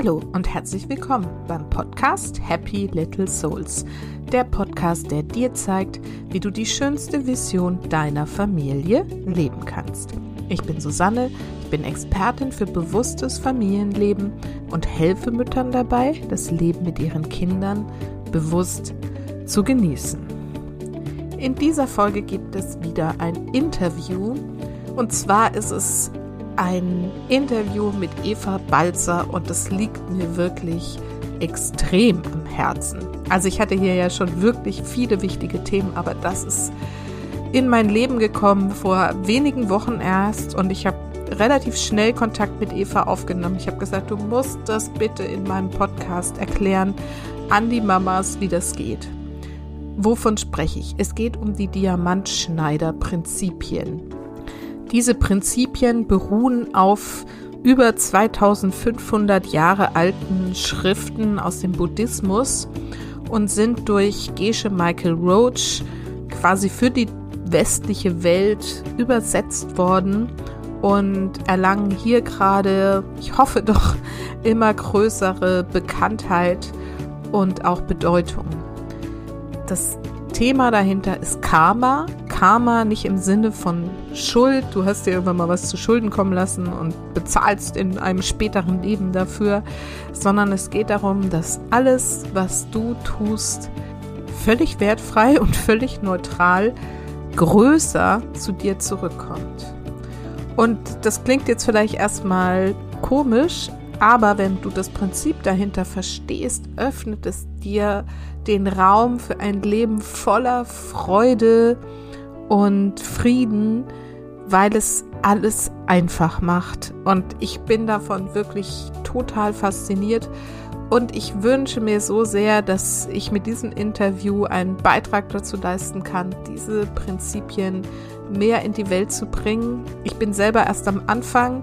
Hallo und herzlich willkommen beim Podcast Happy Little Souls. Der Podcast, der dir zeigt, wie du die schönste Vision deiner Familie leben kannst. Ich bin Susanne, ich bin Expertin für bewusstes Familienleben und helfe Müttern dabei, das Leben mit ihren Kindern bewusst zu genießen. In dieser Folge gibt es wieder ein Interview und zwar ist es ein Interview mit Eva Balzer und das liegt mir wirklich extrem am Herzen. Also ich hatte hier ja schon wirklich viele wichtige Themen, aber das ist in mein Leben gekommen vor wenigen Wochen erst und ich habe relativ schnell Kontakt mit Eva aufgenommen. Ich habe gesagt, du musst das bitte in meinem Podcast erklären an die Mamas, wie das geht. Wovon spreche ich? Es geht um die Diamantschneider-Prinzipien. Diese Prinzipien beruhen auf über 2500 Jahre alten Schriften aus dem Buddhismus und sind durch Geshe Michael Roach quasi für die westliche Welt übersetzt worden und erlangen hier gerade, ich hoffe doch, immer größere Bekanntheit und auch Bedeutung. Das Thema dahinter ist Karma. Karma nicht im Sinne von Schuld. Du hast dir irgendwann mal was zu Schulden kommen lassen und bezahlst in einem späteren Leben dafür, sondern es geht darum, dass alles, was du tust, völlig wertfrei und völlig neutral größer zu dir zurückkommt. Und das klingt jetzt vielleicht erstmal komisch, aber wenn du das Prinzip dahinter verstehst, öffnet es dir den Raum für ein Leben voller Freude und Frieden, weil es alles einfach macht. Und ich bin davon wirklich total fasziniert. Und ich wünsche mir so sehr, dass ich mit diesem Interview einen Beitrag dazu leisten kann, diese Prinzipien mehr in die Welt zu bringen. Ich bin selber erst am Anfang.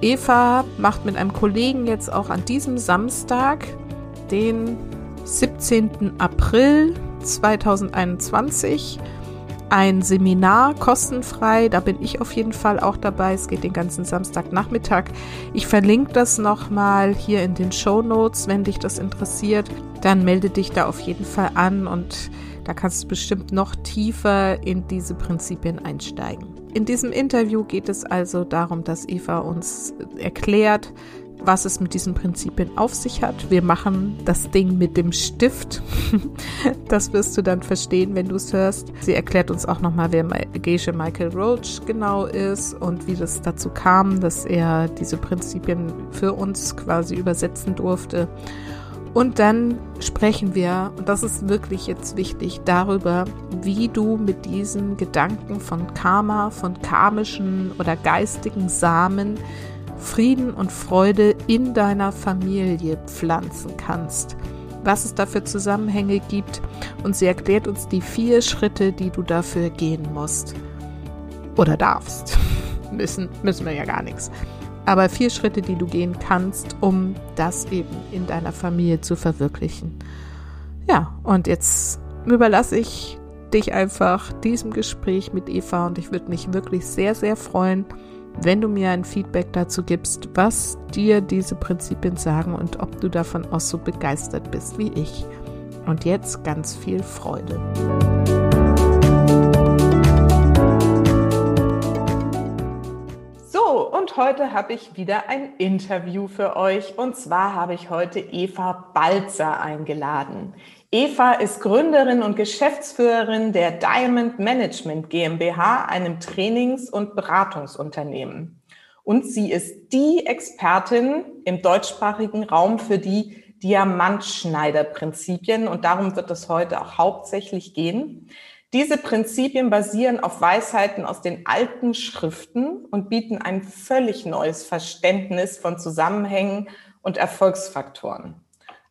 Eva macht mit einem Kollegen jetzt auch an diesem Samstag den 17. April 2021 ein Seminar kostenfrei. Da bin ich auf jeden Fall auch dabei. Es geht den ganzen Samstagnachmittag. Ich verlinke das nochmal hier in den Show Notes, wenn dich das interessiert. Dann melde dich da auf jeden Fall an und da kannst du bestimmt noch tiefer in diese Prinzipien einsteigen. In diesem Interview geht es also darum, dass Eva uns erklärt, was es mit diesen Prinzipien auf sich hat. Wir machen das Ding mit dem Stift. das wirst du dann verstehen, wenn du es hörst. Sie erklärt uns auch nochmal, wer Gesche Michael Roach genau ist und wie das dazu kam, dass er diese Prinzipien für uns quasi übersetzen durfte. Und dann sprechen wir, und das ist wirklich jetzt wichtig, darüber, wie du mit diesen Gedanken von Karma, von karmischen oder geistigen Samen Frieden und Freude in deiner Familie pflanzen kannst. Was es da für Zusammenhänge gibt und sie erklärt uns die vier Schritte, die du dafür gehen musst. Oder darfst. müssen, müssen wir ja gar nichts. Aber vier Schritte, die du gehen kannst, um das eben in deiner Familie zu verwirklichen. Ja, und jetzt überlasse ich dich einfach diesem Gespräch mit Eva und ich würde mich wirklich sehr, sehr freuen, wenn du mir ein Feedback dazu gibst, was dir diese Prinzipien sagen und ob du davon auch so begeistert bist wie ich. Und jetzt ganz viel Freude. So, und heute habe ich wieder ein Interview für euch. Und zwar habe ich heute Eva Balzer eingeladen. Eva ist Gründerin und Geschäftsführerin der Diamond Management GmbH, einem Trainings- und Beratungsunternehmen. Und sie ist die Expertin im deutschsprachigen Raum für die Diamantschneiderprinzipien. Und darum wird es heute auch hauptsächlich gehen. Diese Prinzipien basieren auf Weisheiten aus den alten Schriften und bieten ein völlig neues Verständnis von Zusammenhängen und Erfolgsfaktoren.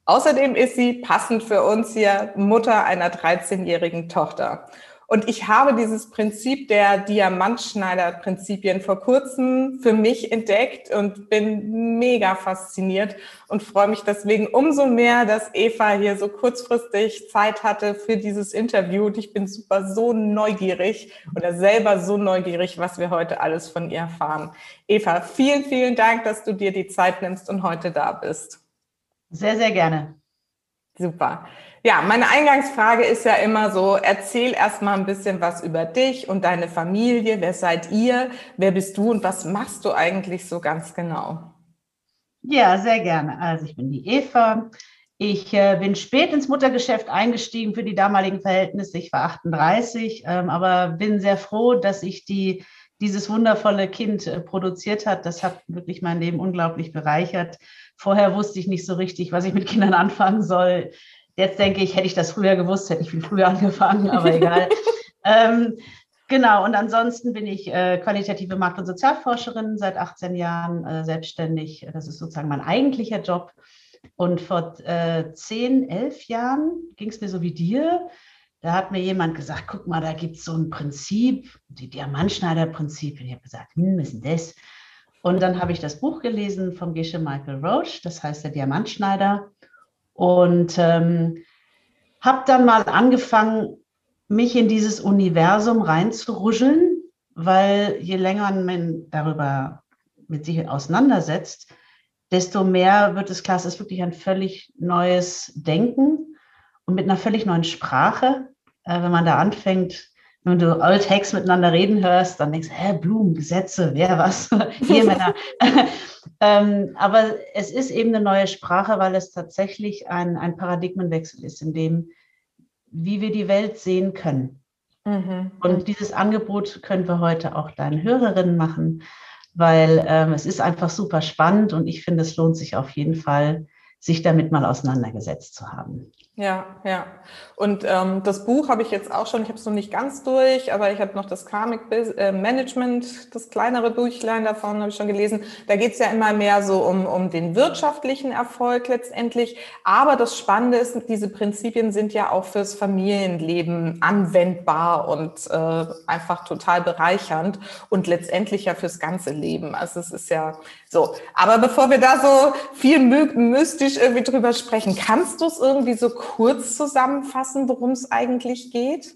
Außerdem ist sie passend für uns hier Mutter einer 13-jährigen Tochter. Und ich habe dieses Prinzip der Diamantschneider-Prinzipien vor kurzem für mich entdeckt und bin mega fasziniert und freue mich deswegen umso mehr, dass Eva hier so kurzfristig Zeit hatte für dieses Interview. Und ich bin super so neugierig oder selber so neugierig, was wir heute alles von ihr erfahren. Eva, vielen, vielen Dank, dass du dir die Zeit nimmst und heute da bist. Sehr, sehr gerne. Super. Ja, meine Eingangsfrage ist ja immer so, erzähl erstmal ein bisschen was über dich und deine Familie. Wer seid ihr? Wer bist du und was machst du eigentlich so ganz genau? Ja, sehr gerne. Also ich bin die Eva. Ich äh, bin spät ins Muttergeschäft eingestiegen für die damaligen Verhältnisse. Ich war 38, ähm, aber bin sehr froh, dass ich die, dieses wundervolle Kind äh, produziert hat. Das hat wirklich mein Leben unglaublich bereichert. Vorher wusste ich nicht so richtig, was ich mit Kindern anfangen soll. Jetzt denke ich, hätte ich das früher gewusst, hätte ich viel früher angefangen, aber egal. ähm, genau, und ansonsten bin ich äh, qualitative Markt- und Sozialforscherin seit 18 Jahren äh, selbstständig. Das ist sozusagen mein eigentlicher Job. Und vor äh, 10, 11 Jahren ging es mir so wie dir. Da hat mir jemand gesagt, guck mal, da gibt es so ein Prinzip, die Diamantschneider-Prinzip. Und ich habe gesagt, hm, was ist denn das? Und dann habe ich das Buch gelesen vom Gesche Michael Roach, das heißt der Diamantschneider. Und ähm, habe dann mal angefangen, mich in dieses Universum reinzuruscheln, weil je länger man darüber mit sich auseinandersetzt, desto mehr wird es klar, es ist wirklich ein völlig neues Denken und mit einer völlig neuen Sprache. Äh, wenn man da anfängt, wenn du Old Hacks miteinander reden hörst, dann denkst du, hä, Blumen, Gesetze, wer was, Ehemänner. ähm, aber es ist eben eine neue Sprache, weil es tatsächlich ein, ein Paradigmenwechsel ist, in dem, wie wir die Welt sehen können. Mhm. Und dieses Angebot können wir heute auch deinen Hörerinnen machen, weil ähm, es ist einfach super spannend und ich finde, es lohnt sich auf jeden Fall, sich damit mal auseinandergesetzt zu haben. Ja, ja. Und ähm, das Buch habe ich jetzt auch schon, ich habe es noch nicht ganz durch, aber ich habe noch das Karmic äh, Management, das kleinere Büchlein davon habe ich schon gelesen. Da geht es ja immer mehr so um, um den wirtschaftlichen Erfolg letztendlich. Aber das Spannende ist, diese Prinzipien sind ja auch fürs Familienleben anwendbar und äh, einfach total bereichernd und letztendlich ja fürs ganze Leben. Also es ist ja so. Aber bevor wir da so viel mystisch irgendwie drüber sprechen, kannst du es irgendwie so kurz zusammenfassen, worum es eigentlich geht?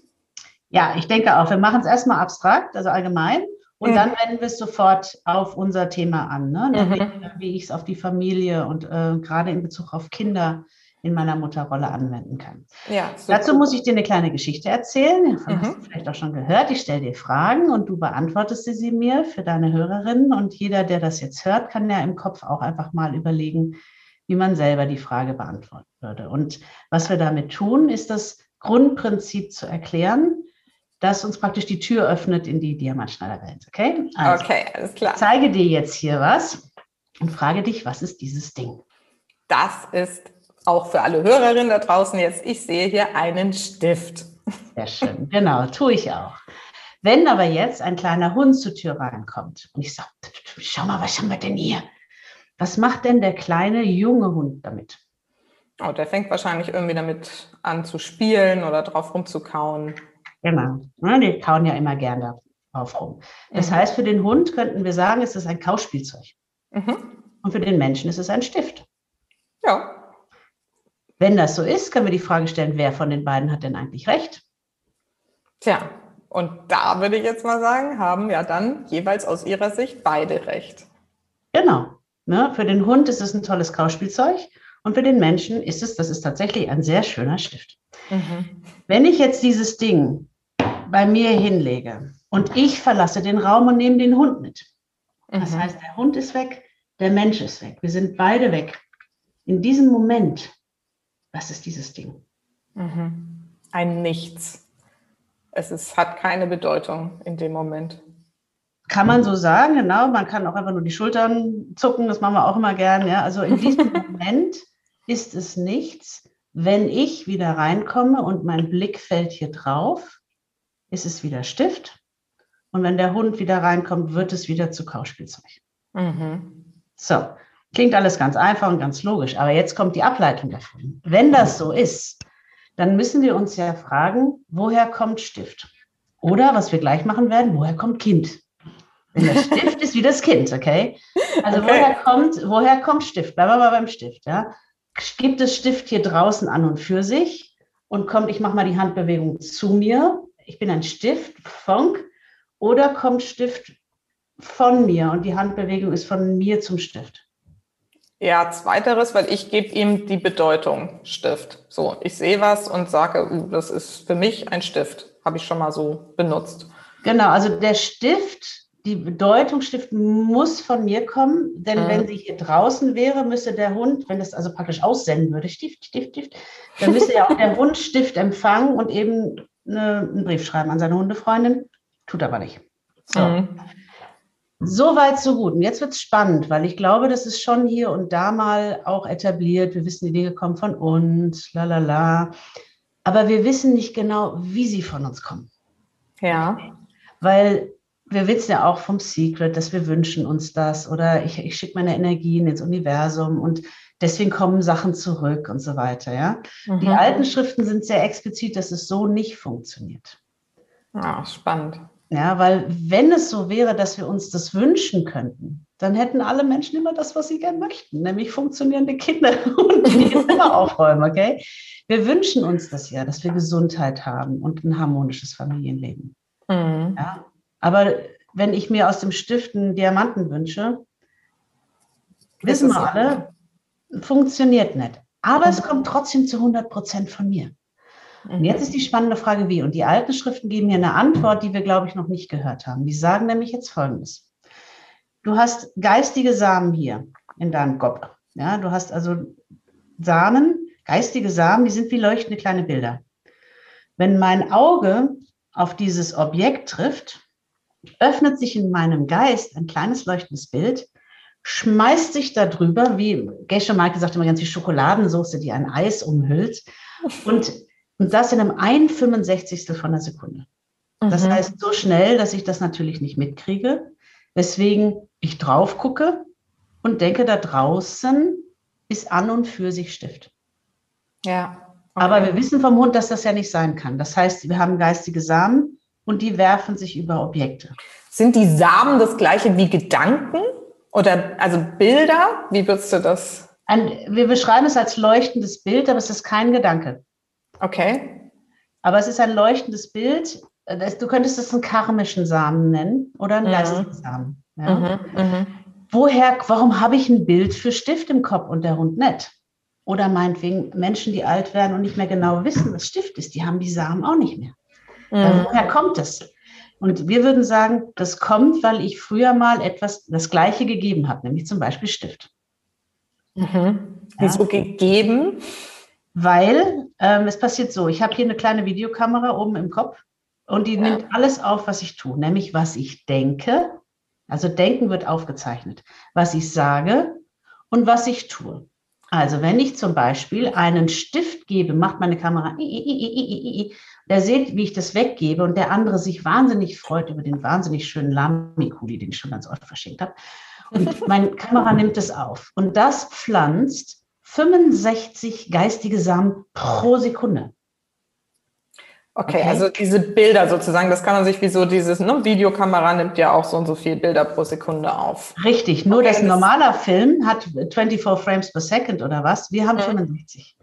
Ja, ich denke auch. Wir machen es erstmal abstrakt, also allgemein. Und mhm. dann wenden wir es sofort auf unser Thema an, ne? Mhm. wie ich es auf die Familie und äh, gerade in Bezug auf Kinder in meiner Mutterrolle anwenden kann. Ja, Dazu muss ich dir eine kleine Geschichte erzählen. Davon mhm. hast du vielleicht auch schon gehört. Ich stelle dir Fragen und du beantwortest sie mir für deine Hörerinnen. Und jeder, der das jetzt hört, kann ja im Kopf auch einfach mal überlegen, wie man selber die Frage beantworten würde. Und was wir damit tun, ist das Grundprinzip zu erklären, das uns praktisch die Tür öffnet in die Diamantschneiderwelt. Okay? Also, okay, alles klar. Ich zeige dir jetzt hier was und frage dich, was ist dieses Ding? Das ist auch für alle Hörerinnen da draußen jetzt, ich sehe hier einen Stift. Sehr schön, genau, tue ich auch. Wenn aber jetzt ein kleiner Hund zur Tür reinkommt und ich sage, schau mal, was haben wir denn hier? Was macht denn der kleine junge Hund damit? Oh, der fängt wahrscheinlich irgendwie damit an zu spielen oder drauf rumzukauen. Genau. Die kauen ja immer gerne drauf rum. Das mhm. heißt, für den Hund könnten wir sagen, es ist ein Kauspielzeug. Mhm. Und für den Menschen ist es ein Stift. Ja. Wenn das so ist, können wir die Frage stellen, wer von den beiden hat denn eigentlich recht? Tja, und da würde ich jetzt mal sagen, haben ja dann jeweils aus ihrer Sicht beide recht. Genau. Ne? Für den Hund ist es ein tolles Kauspielzeug und für den Menschen ist es, das ist tatsächlich ein sehr schöner Stift. Mhm. Wenn ich jetzt dieses Ding bei mir hinlege und ich verlasse den Raum und nehme den Hund mit, mhm. das heißt, der Hund ist weg, der Mensch ist weg, wir sind beide weg. In diesem Moment, was ist dieses Ding? Mhm. Ein Nichts. Es ist, hat keine Bedeutung in dem Moment. Kann man so sagen, genau. Man kann auch einfach nur die Schultern zucken, das machen wir auch immer gern. Ja? Also in diesem Moment ist es nichts. Wenn ich wieder reinkomme und mein Blick fällt hier drauf, ist es wieder Stift. Und wenn der Hund wieder reinkommt, wird es wieder zu Kauspielzeug. Mhm. So, klingt alles ganz einfach und ganz logisch. Aber jetzt kommt die Ableitung davon. Wenn das so ist, dann müssen wir uns ja fragen, woher kommt Stift? Oder was wir gleich machen werden, woher kommt Kind? Denn der Stift ist wie das Kind, okay? Also okay. woher kommt, woher kommt Stift? Bleiben wir mal beim Stift, ja? Gibt es Stift hier draußen an und für sich und kommt, ich mache mal die Handbewegung zu mir, ich bin ein Stift, Funk, oder kommt Stift von mir und die Handbewegung ist von mir zum Stift? Ja, zweiteres, weil ich gebe ihm die Bedeutung Stift. So, ich sehe was und sage, uh, das ist für mich ein Stift. Habe ich schon mal so benutzt. Genau, also der Stift die Bedeutung stiften muss von mir kommen, denn mhm. wenn sie hier draußen wäre, müsste der Hund, wenn es also praktisch aussenden würde, Stift, Stift, Stift, dann müsste ja auch der Hund Stift empfangen und eben eine, einen Brief schreiben an seine Hundefreundin. Tut aber nicht. So. Mhm. So weit, so gut. Und jetzt wird es spannend, weil ich glaube, das ist schon hier und da mal auch etabliert. Wir wissen, die Dinge kommen von uns, la la la. Aber wir wissen nicht genau, wie sie von uns kommen. Ja. Weil wir wissen ja auch vom Secret, dass wir wünschen uns das oder ich, ich schicke meine Energien ins Universum und deswegen kommen Sachen zurück und so weiter. Ja? Mhm. Die alten Schriften sind sehr explizit, dass es so nicht funktioniert. Ja, spannend. Ja, weil wenn es so wäre, dass wir uns das wünschen könnten, dann hätten alle Menschen immer das, was sie gerne möchten, nämlich funktionierende Kinder und die Zimmer aufräumen, okay? Wir wünschen uns das ja, dass wir Gesundheit haben und ein harmonisches Familienleben. Mhm. Ja, aber wenn ich mir aus dem Stift einen Diamanten wünsche, wissen wir alle, funktioniert nicht. Aber es kommt trotzdem zu 100 Prozent von mir. Und jetzt ist die spannende Frage, wie. Und die alten Schriften geben mir eine Antwort, die wir, glaube ich, noch nicht gehört haben. Die sagen nämlich jetzt Folgendes. Du hast geistige Samen hier in deinem Kopf. Ja, du hast also Samen, geistige Samen, die sind wie leuchtende kleine Bilder. Wenn mein Auge auf dieses Objekt trifft, öffnet sich in meinem Geist ein kleines leuchtendes Bild, schmeißt sich darüber, wie Gesche Maike sagt immer ganz wie Schokoladensauce, die ein Eis umhüllt und, und das in einem 1 von einer Sekunde. Das mhm. heißt so schnell, dass ich das natürlich nicht mitkriege, weswegen ich drauf gucke und denke, da draußen ist an und für sich Stift. Ja. Okay. Aber wir wissen vom Hund, dass das ja nicht sein kann. Das heißt, wir haben geistige Samen, und die werfen sich über Objekte. Sind die Samen das gleiche wie Gedanken oder also Bilder? Wie würdest du das? Ein, wir beschreiben es als leuchtendes Bild, aber es ist kein Gedanke. Okay. Aber es ist ein leuchtendes Bild. Du könntest es einen karmischen Samen nennen oder einen mhm. geistigen Samen. Ja? Mhm, mh. Woher, warum habe ich ein Bild für Stift im Kopf und der Hund nicht? Oder meinetwegen Menschen, die alt werden und nicht mehr genau wissen, was Stift ist, die haben die Samen auch nicht mehr. Mhm. Woher kommt es? Und wir würden sagen, das kommt, weil ich früher mal etwas das Gleiche gegeben habe, nämlich zum Beispiel Stift. Mhm. Wieso ja. gegeben? Weil ähm, es passiert so, ich habe hier eine kleine Videokamera oben im Kopf und die ja. nimmt alles auf, was ich tue, nämlich was ich denke. Also Denken wird aufgezeichnet, was ich sage und was ich tue. Also wenn ich zum Beispiel einen Stift gebe, macht meine Kamera der sieht, wie ich das weggebe und der andere sich wahnsinnig freut über den wahnsinnig schönen Lamikuli, den ich schon ganz oft verschenkt habe. Und meine Kamera nimmt es auf. Und das pflanzt 65 geistige Samen pro Sekunde. Okay, okay, also diese Bilder sozusagen, das kann man sich wie so dieses, ne, Videokamera nimmt ja auch so und so viel Bilder pro Sekunde auf. Richtig, nur okay, das normaler Film hat 24 Frames per Second oder was, wir haben mhm. 65.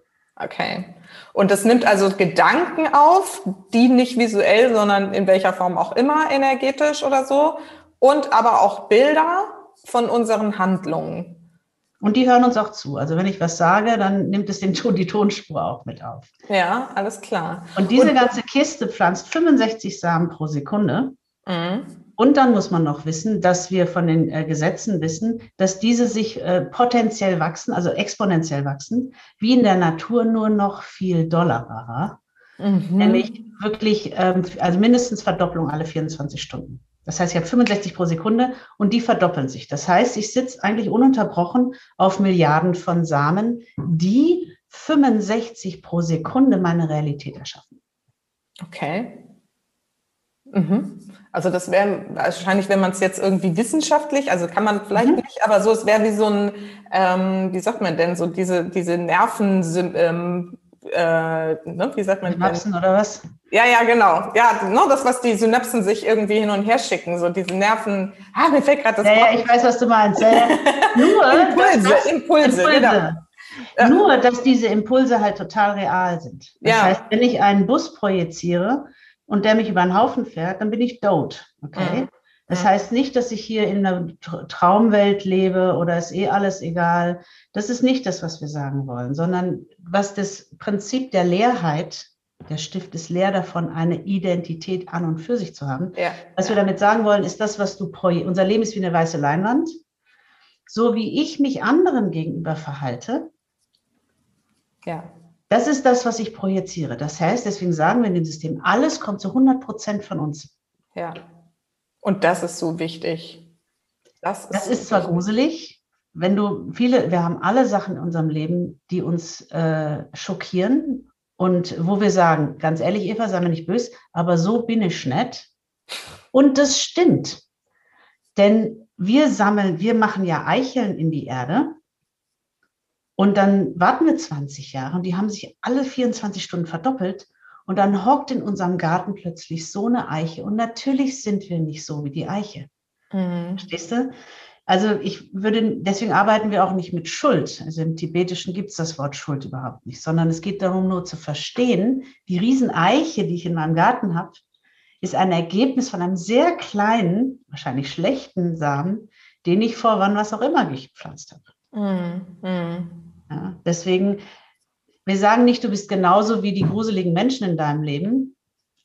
Okay. Und das nimmt also Gedanken auf, die nicht visuell, sondern in welcher Form auch immer energetisch oder so. Und aber auch Bilder von unseren Handlungen. Und die hören uns auch zu. Also wenn ich was sage, dann nimmt es den Ton, die Tonspur auch mit auf. Ja, alles klar. Und diese Und, ganze Kiste pflanzt 65 Samen pro Sekunde. Mhm. Und dann muss man noch wissen, dass wir von den äh, Gesetzen wissen, dass diese sich äh, potenziell wachsen, also exponentiell wachsen, wie in der Natur nur noch viel dollarer. Mhm. Nämlich wirklich, ähm, also mindestens Verdopplung alle 24 Stunden. Das heißt, ich habe 65 pro Sekunde und die verdoppeln sich. Das heißt, ich sitze eigentlich ununterbrochen auf Milliarden von Samen, die 65 pro Sekunde meine Realität erschaffen. Okay. Mhm. Also das wäre wahrscheinlich, wenn man es jetzt irgendwie wissenschaftlich, also kann man vielleicht mhm. nicht, aber so, es wäre wie so ein, ähm, wie sagt man denn, so diese, diese Nerven, ähm, äh, ne, wie sagt man? Synapsen oder was? Ja, ja, genau. Ja, no, das, was die Synapsen sich irgendwie hin und her schicken, so diese Nerven. Ah, mir fällt gerade das ja, Wort. Ja, ich weiß, was du meinst. Ja, nur Impulse, das, Impulse, Impulse. Genau. Nur, dass diese Impulse halt total real sind. Das ja. heißt, wenn ich einen Bus projiziere und der mich über einen Haufen fährt, dann bin ich tot. Okay? Mhm. Das heißt nicht, dass ich hier in einer Traumwelt lebe oder ist eh alles egal. Das ist nicht das, was wir sagen wollen, sondern was das Prinzip der Leerheit, der Stift ist leer davon, eine Identität an und für sich zu haben. Ja. Was wir damit sagen wollen, ist das, was du unser Leben ist wie eine weiße Leinwand. So wie ich mich anderen gegenüber verhalte, ja. Das ist das, was ich projiziere. Das heißt, deswegen sagen wir in dem System, alles kommt zu 100 Prozent von uns. Ja. Und das ist so wichtig. Das ist, das ist zwar gruselig, wenn du viele, wir haben alle Sachen in unserem Leben, die uns äh, schockieren und wo wir sagen, ganz ehrlich, Eva, sei mir nicht böse, aber so bin ich nicht. Und das stimmt. Denn wir sammeln, wir machen ja Eicheln in die Erde und dann warten wir 20 Jahre und die haben sich alle 24 Stunden verdoppelt und dann hockt in unserem Garten plötzlich so eine Eiche. Und natürlich sind wir nicht so wie die Eiche. Mhm. Verstehst du? Also ich würde, deswegen arbeiten wir auch nicht mit Schuld. Also im Tibetischen gibt es das Wort Schuld überhaupt nicht, sondern es geht darum, nur zu verstehen, die Rieseneiche, die ich in meinem Garten habe, ist ein Ergebnis von einem sehr kleinen, wahrscheinlich schlechten Samen, den ich vor wann was auch immer gepflanzt habe. Mhm. Ja, deswegen wir sagen nicht, du bist genauso wie die gruseligen Menschen in deinem Leben,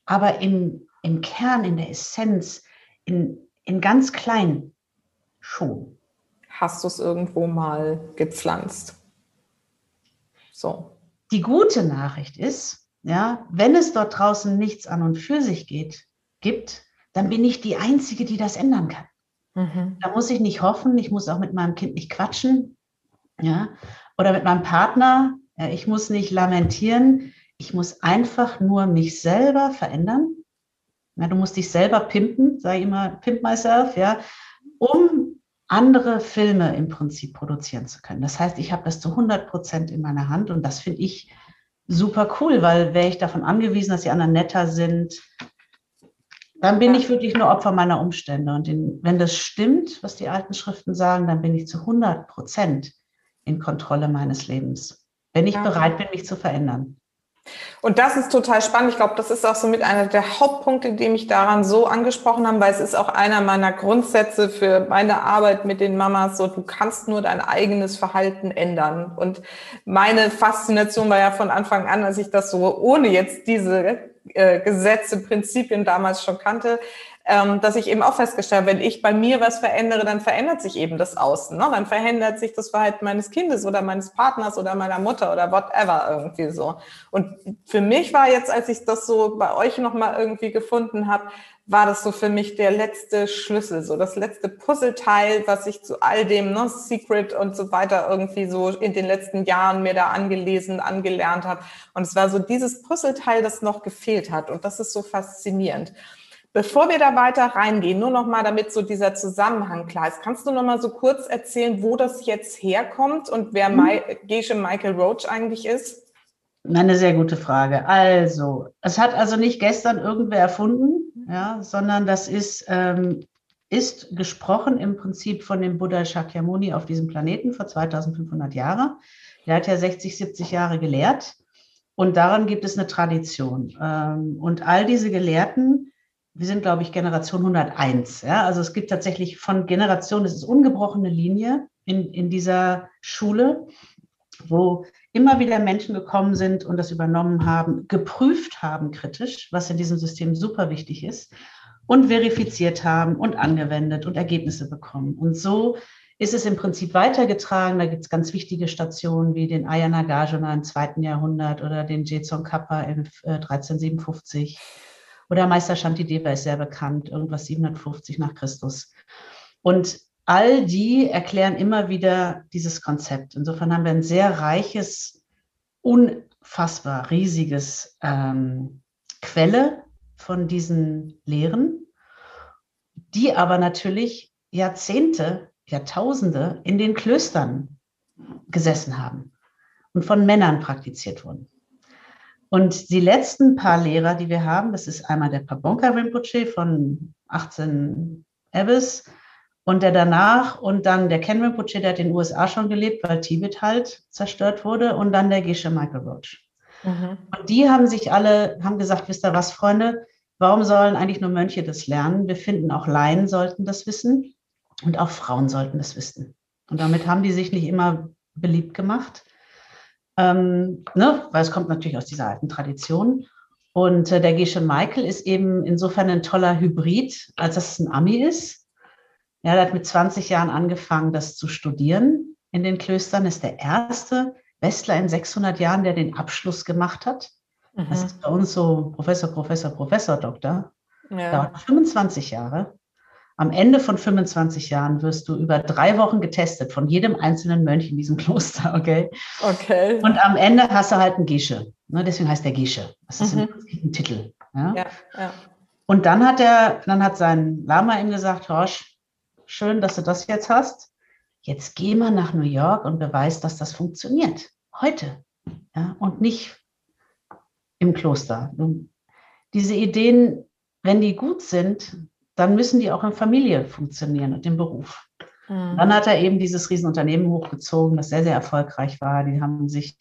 aber im, im Kern, in der Essenz, in, in ganz klein schon. Hast du es irgendwo mal gepflanzt? So. Die gute Nachricht ist, ja, wenn es dort draußen nichts an und für sich geht, gibt, dann bin ich die Einzige, die das ändern kann. Mhm. Da muss ich nicht hoffen, ich muss auch mit meinem Kind nicht quatschen, ja, oder mit meinem Partner, ja, ich muss nicht lamentieren, ich muss einfach nur mich selber verändern. Ja, du musst dich selber pimpen, sage ich immer, pimp myself, ja, um andere Filme im Prinzip produzieren zu können. Das heißt, ich habe das zu 100 Prozent in meiner Hand und das finde ich super cool, weil wäre ich davon angewiesen, dass die anderen netter sind, dann bin ich wirklich nur Opfer meiner Umstände. Und in, wenn das stimmt, was die alten Schriften sagen, dann bin ich zu 100 Prozent in Kontrolle meines Lebens wenn ich ja. bereit bin, mich zu verändern. Und das ist total spannend. Ich glaube, das ist auch so mit einer der Hauptpunkte, die mich daran so angesprochen haben, weil es ist auch einer meiner Grundsätze für meine Arbeit mit den Mamas. So, du kannst nur dein eigenes Verhalten ändern. Und meine Faszination war ja von Anfang an, als ich das so ohne jetzt diese äh, Gesetze, Prinzipien damals schon kannte, ähm, dass ich eben auch festgestellt habe, wenn ich bei mir was verändere, dann verändert sich eben das Außen. Ne? Dann verändert sich das Verhalten meines Kindes oder meines Partners oder meiner Mutter oder whatever irgendwie so. Und für mich war jetzt, als ich das so bei euch nochmal irgendwie gefunden habe, war das so für mich der letzte Schlüssel, so das letzte Puzzleteil, was ich zu all dem, ne, Secret und so weiter irgendwie so in den letzten Jahren mir da angelesen, angelernt habe. Und es war so dieses Puzzleteil, das noch gefehlt hat. Und das ist so faszinierend. Bevor wir da weiter reingehen, nur noch mal, damit so dieser Zusammenhang klar ist, kannst du noch mal so kurz erzählen, wo das jetzt herkommt und wer mhm. Gesche Michael Roach eigentlich ist? Eine sehr gute Frage. Also, es hat also nicht gestern irgendwer erfunden, ja, sondern das ist, ähm, ist gesprochen im Prinzip von dem Buddha Shakyamuni auf diesem Planeten vor 2500 Jahren. Der hat ja 60, 70 Jahre gelehrt und daran gibt es eine Tradition. Ähm, und all diese Gelehrten wir sind, glaube ich, Generation 101. Ja? Also es gibt tatsächlich von Generation, es ist ungebrochene Linie in, in dieser Schule, wo immer wieder Menschen gekommen sind und das übernommen haben, geprüft haben kritisch, was in diesem System super wichtig ist, und verifiziert haben und angewendet und Ergebnisse bekommen. Und so ist es im Prinzip weitergetragen. Da gibt es ganz wichtige Stationen wie den Ayana Gajona im zweiten Jahrhundert oder den Jezong Kappa in 1357 oder Meister Shantideva ist sehr bekannt, irgendwas 750 nach Christus. Und all die erklären immer wieder dieses Konzept. Insofern haben wir ein sehr reiches, unfassbar riesiges ähm, Quelle von diesen Lehren, die aber natürlich Jahrzehnte, Jahrtausende in den Klöstern gesessen haben und von Männern praktiziert wurden. Und die letzten paar Lehrer, die wir haben, das ist einmal der Pabonka Rinpoche von 18 Ebbes und der danach und dann der Ken Rinpoche, der hat in den USA schon gelebt, weil Tibet halt zerstört wurde und dann der Geshe Michael Roach. Mhm. Und die haben sich alle, haben gesagt, wisst ihr was, Freunde, warum sollen eigentlich nur Mönche das lernen? Wir finden, auch Laien sollten das wissen und auch Frauen sollten das wissen. Und damit haben die sich nicht immer beliebt gemacht, ähm, ne? weil es kommt natürlich aus dieser alten Tradition. Und äh, der Geshe Michael ist eben insofern ein toller Hybrid, als dass es ein Ami ist. Ja, er hat mit 20 Jahren angefangen, das zu studieren in den Klöstern, ist der erste Westler in 600 Jahren, der den Abschluss gemacht hat. Mhm. Das ist bei uns so Professor, Professor, Professor, Doktor. Ja. Dauert 25 Jahre. Am Ende von 25 Jahren wirst du über drei Wochen getestet von jedem einzelnen Mönch in diesem Kloster, okay? Okay. Und am Ende hast du halt einen Gesche. Ne? Deswegen heißt der Gesche. Das ist mhm. ein Titel. Ja? Ja, ja. Und dann hat er, dann hat sein Lama ihm gesagt, Horsch, schön, dass du das jetzt hast. Jetzt geh mal nach New York und beweis, dass das funktioniert. Heute. Ja? Und nicht im Kloster. Diese Ideen, wenn die gut sind, dann müssen die auch in Familie funktionieren und im Beruf. Mhm. Dann hat er eben dieses Riesenunternehmen hochgezogen, das sehr, sehr erfolgreich war. Die haben sich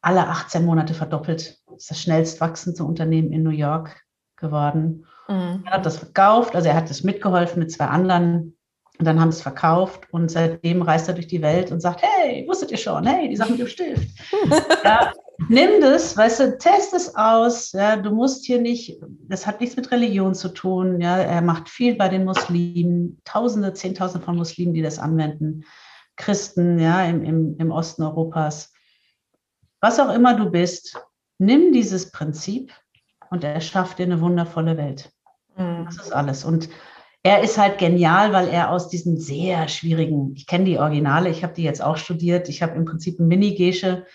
alle 18 Monate verdoppelt. Das ist das schnellst wachsende Unternehmen in New York geworden. Mhm. Er hat das verkauft, also er hat das mitgeholfen mit zwei anderen und dann haben es verkauft und seitdem reist er durch die Welt und sagt, hey, wusstet ihr schon, hey, die Sachen mit dem Stift. ja, nimm das, weißt du, test es aus. Ja, du musst hier nicht, das hat nichts mit Religion zu tun. Ja, er macht viel bei den Muslimen, Tausende, Zehntausende von Muslimen, die das anwenden, Christen, ja, im, im, im Osten Europas. Was auch immer du bist, nimm dieses Prinzip und er schafft dir eine wundervolle Welt. Mhm. Das ist alles. Und er ist halt genial, weil er aus diesen sehr schwierigen, ich kenne die Originale, ich habe die jetzt auch studiert, ich habe im Prinzip ein Mini-Gesche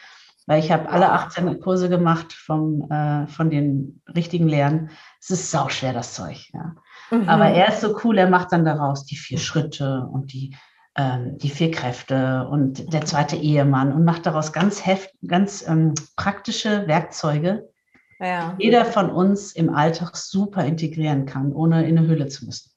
weil ich habe alle 18 Kurse gemacht vom, äh, von den richtigen Lehren. Es ist sau schwer, das Zeug. Ja. Mhm. Aber er ist so cool, er macht dann daraus die vier Schritte und die, ähm, die vier Kräfte und der zweite Ehemann und macht daraus ganz, heft, ganz ähm, praktische Werkzeuge, ja. die jeder von uns im Alltag super integrieren kann, ohne in eine Höhle zu müssen.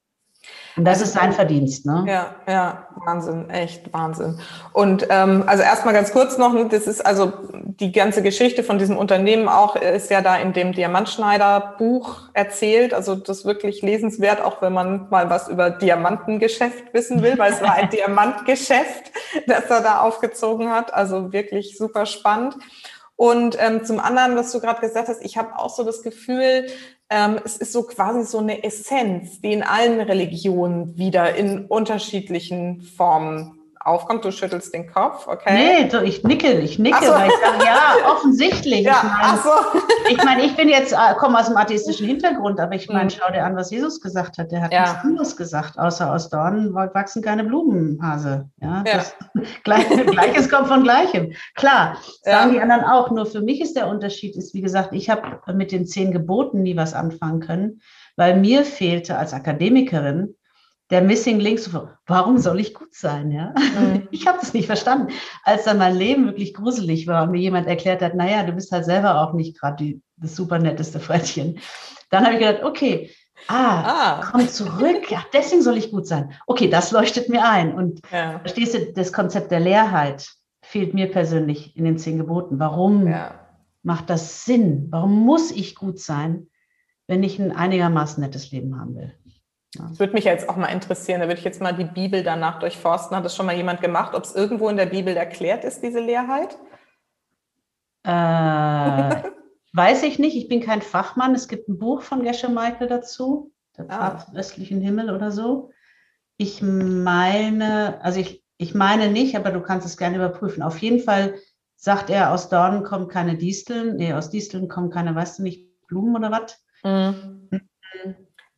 Und das ist sein Verdienst, ne? Ja, ja, Wahnsinn, echt Wahnsinn. Und ähm, also erstmal ganz kurz noch, ne, das ist also die ganze Geschichte von diesem Unternehmen auch, ist ja da in dem Diamantschneider-Buch erzählt. Also das ist wirklich lesenswert, auch wenn man mal was über Diamantengeschäft wissen will, weil es war ein Diamantgeschäft, das er da aufgezogen hat. Also wirklich super spannend. Und ähm, zum anderen, was du gerade gesagt hast, ich habe auch so das Gefühl, ähm, es ist so quasi so eine Essenz, die in allen Religionen wieder in unterschiedlichen Formen aufkommt. Du schüttelst den Kopf, okay? Nee, ich nicke, ich nicke, so. weil ich sage, ja, offensichtlich. Ja, ich meine, so. ich, mein, ich bin jetzt, äh, komme aus dem atheistischen Hintergrund, aber ich meine, mhm. schau dir an, was Jesus gesagt hat. Der hat ja. nichts anderes gesagt, außer aus Dornen wachsen keine Blumenhase. Ja, ja. Das, Gleiches kommt von Gleichem. Klar, sagen ja. die anderen auch. Nur für mich ist der Unterschied, ist, wie gesagt, ich habe mit den zehn Geboten nie was anfangen können, weil mir fehlte als Akademikerin der Missing Link, so, warum soll ich gut sein? Ja? Mhm. Ich habe das nicht verstanden. Als dann mein Leben wirklich gruselig war und mir jemand erklärt hat, naja, du bist halt selber auch nicht gerade das super netteste Frettchen, dann habe ich gedacht, okay, ah, ah, komm zurück, ja, deswegen soll ich gut sein. Okay, das leuchtet mir ein. Und ja. verstehst du, das Konzept der Leerheit fehlt mir persönlich in den zehn Geboten. Warum ja. macht das Sinn? Warum muss ich gut sein, wenn ich ein einigermaßen nettes Leben haben will? Das würde mich jetzt auch mal interessieren. Da würde ich jetzt mal die Bibel danach durchforsten. Hat das schon mal jemand gemacht, ob es irgendwo in der Bibel erklärt ist, diese Leerheit? Äh, weiß ich nicht. Ich bin kein Fachmann. Es gibt ein Buch von Gesche Michael dazu, der ah. Pfad zum östlichen Himmel oder so. Ich meine, also ich, ich meine nicht, aber du kannst es gerne überprüfen. Auf jeden Fall sagt er, aus Dornen kommen keine Disteln. Nee, aus Disteln kommen keine, weißt du nicht, Blumen oder was? Mhm.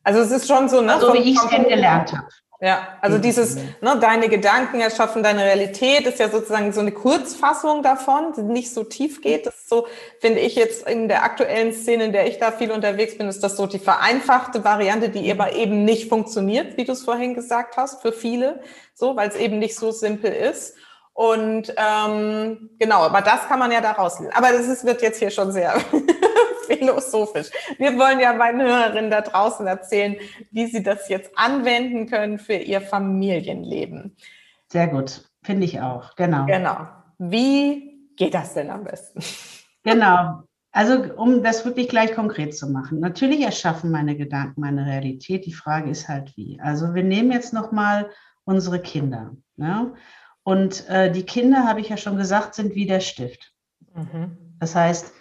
Also es ist schon so, ne? So wie ich es kennengelernt habe. Ja, also dieses, ne, deine Gedanken erschaffen deine Realität, ist ja sozusagen so eine Kurzfassung davon, die nicht so tief geht. Das ist so, finde ich jetzt in der aktuellen Szene, in der ich da viel unterwegs bin, ist das so die vereinfachte Variante, die aber eben nicht funktioniert, wie du es vorhin gesagt hast, für viele, so, weil es eben nicht so simpel ist. Und ähm, genau, aber das kann man ja da rauslesen. Aber das ist, wird jetzt hier schon sehr philosophisch. Wir wollen ja meinen Hörerinnen da draußen erzählen, wie sie das jetzt anwenden können für ihr Familienleben. Sehr gut, finde ich auch, genau. Genau. Wie geht das denn am besten? Genau. Also um das wirklich gleich konkret zu machen. Natürlich erschaffen meine Gedanken meine Realität. Die Frage ist halt wie. Also wir nehmen jetzt noch mal unsere Kinder. Ja? Und äh, die Kinder, habe ich ja schon gesagt, sind wie der Stift. Mhm. Das heißt,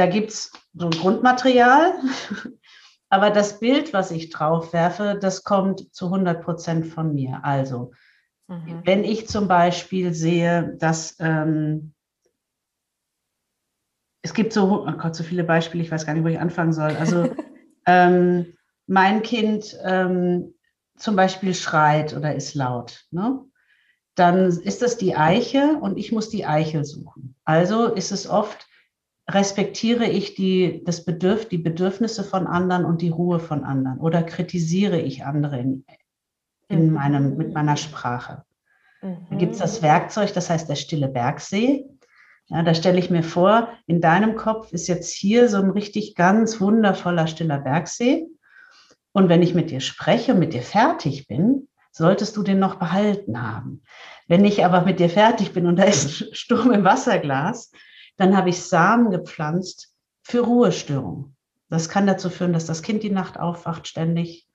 da gibt es so ein Grundmaterial, aber das Bild, was ich drauf werfe, das kommt zu 100 Prozent von mir. Also, mhm. wenn ich zum Beispiel sehe, dass ähm, es gibt so, oh Gott, so viele Beispiele, ich weiß gar nicht, wo ich anfangen soll. Also, ähm, mein Kind ähm, zum Beispiel schreit oder ist laut. Ne? dann ist das die Eiche und ich muss die Eichel suchen. Also ist es oft, respektiere ich die, das Bedürf, die Bedürfnisse von anderen und die Ruhe von anderen oder kritisiere ich andere in, in mhm. meinem, mit meiner Sprache. Mhm. Da gibt es das Werkzeug, das heißt der stille Bergsee. Ja, da stelle ich mir vor, in deinem Kopf ist jetzt hier so ein richtig ganz wundervoller stiller Bergsee. Und wenn ich mit dir spreche und mit dir fertig bin, solltest du den noch behalten haben. Wenn ich aber mit dir fertig bin und da ist Sturm im Wasserglas, dann habe ich Samen gepflanzt für Ruhestörung. Das kann dazu führen, dass das Kind die Nacht aufwacht ständig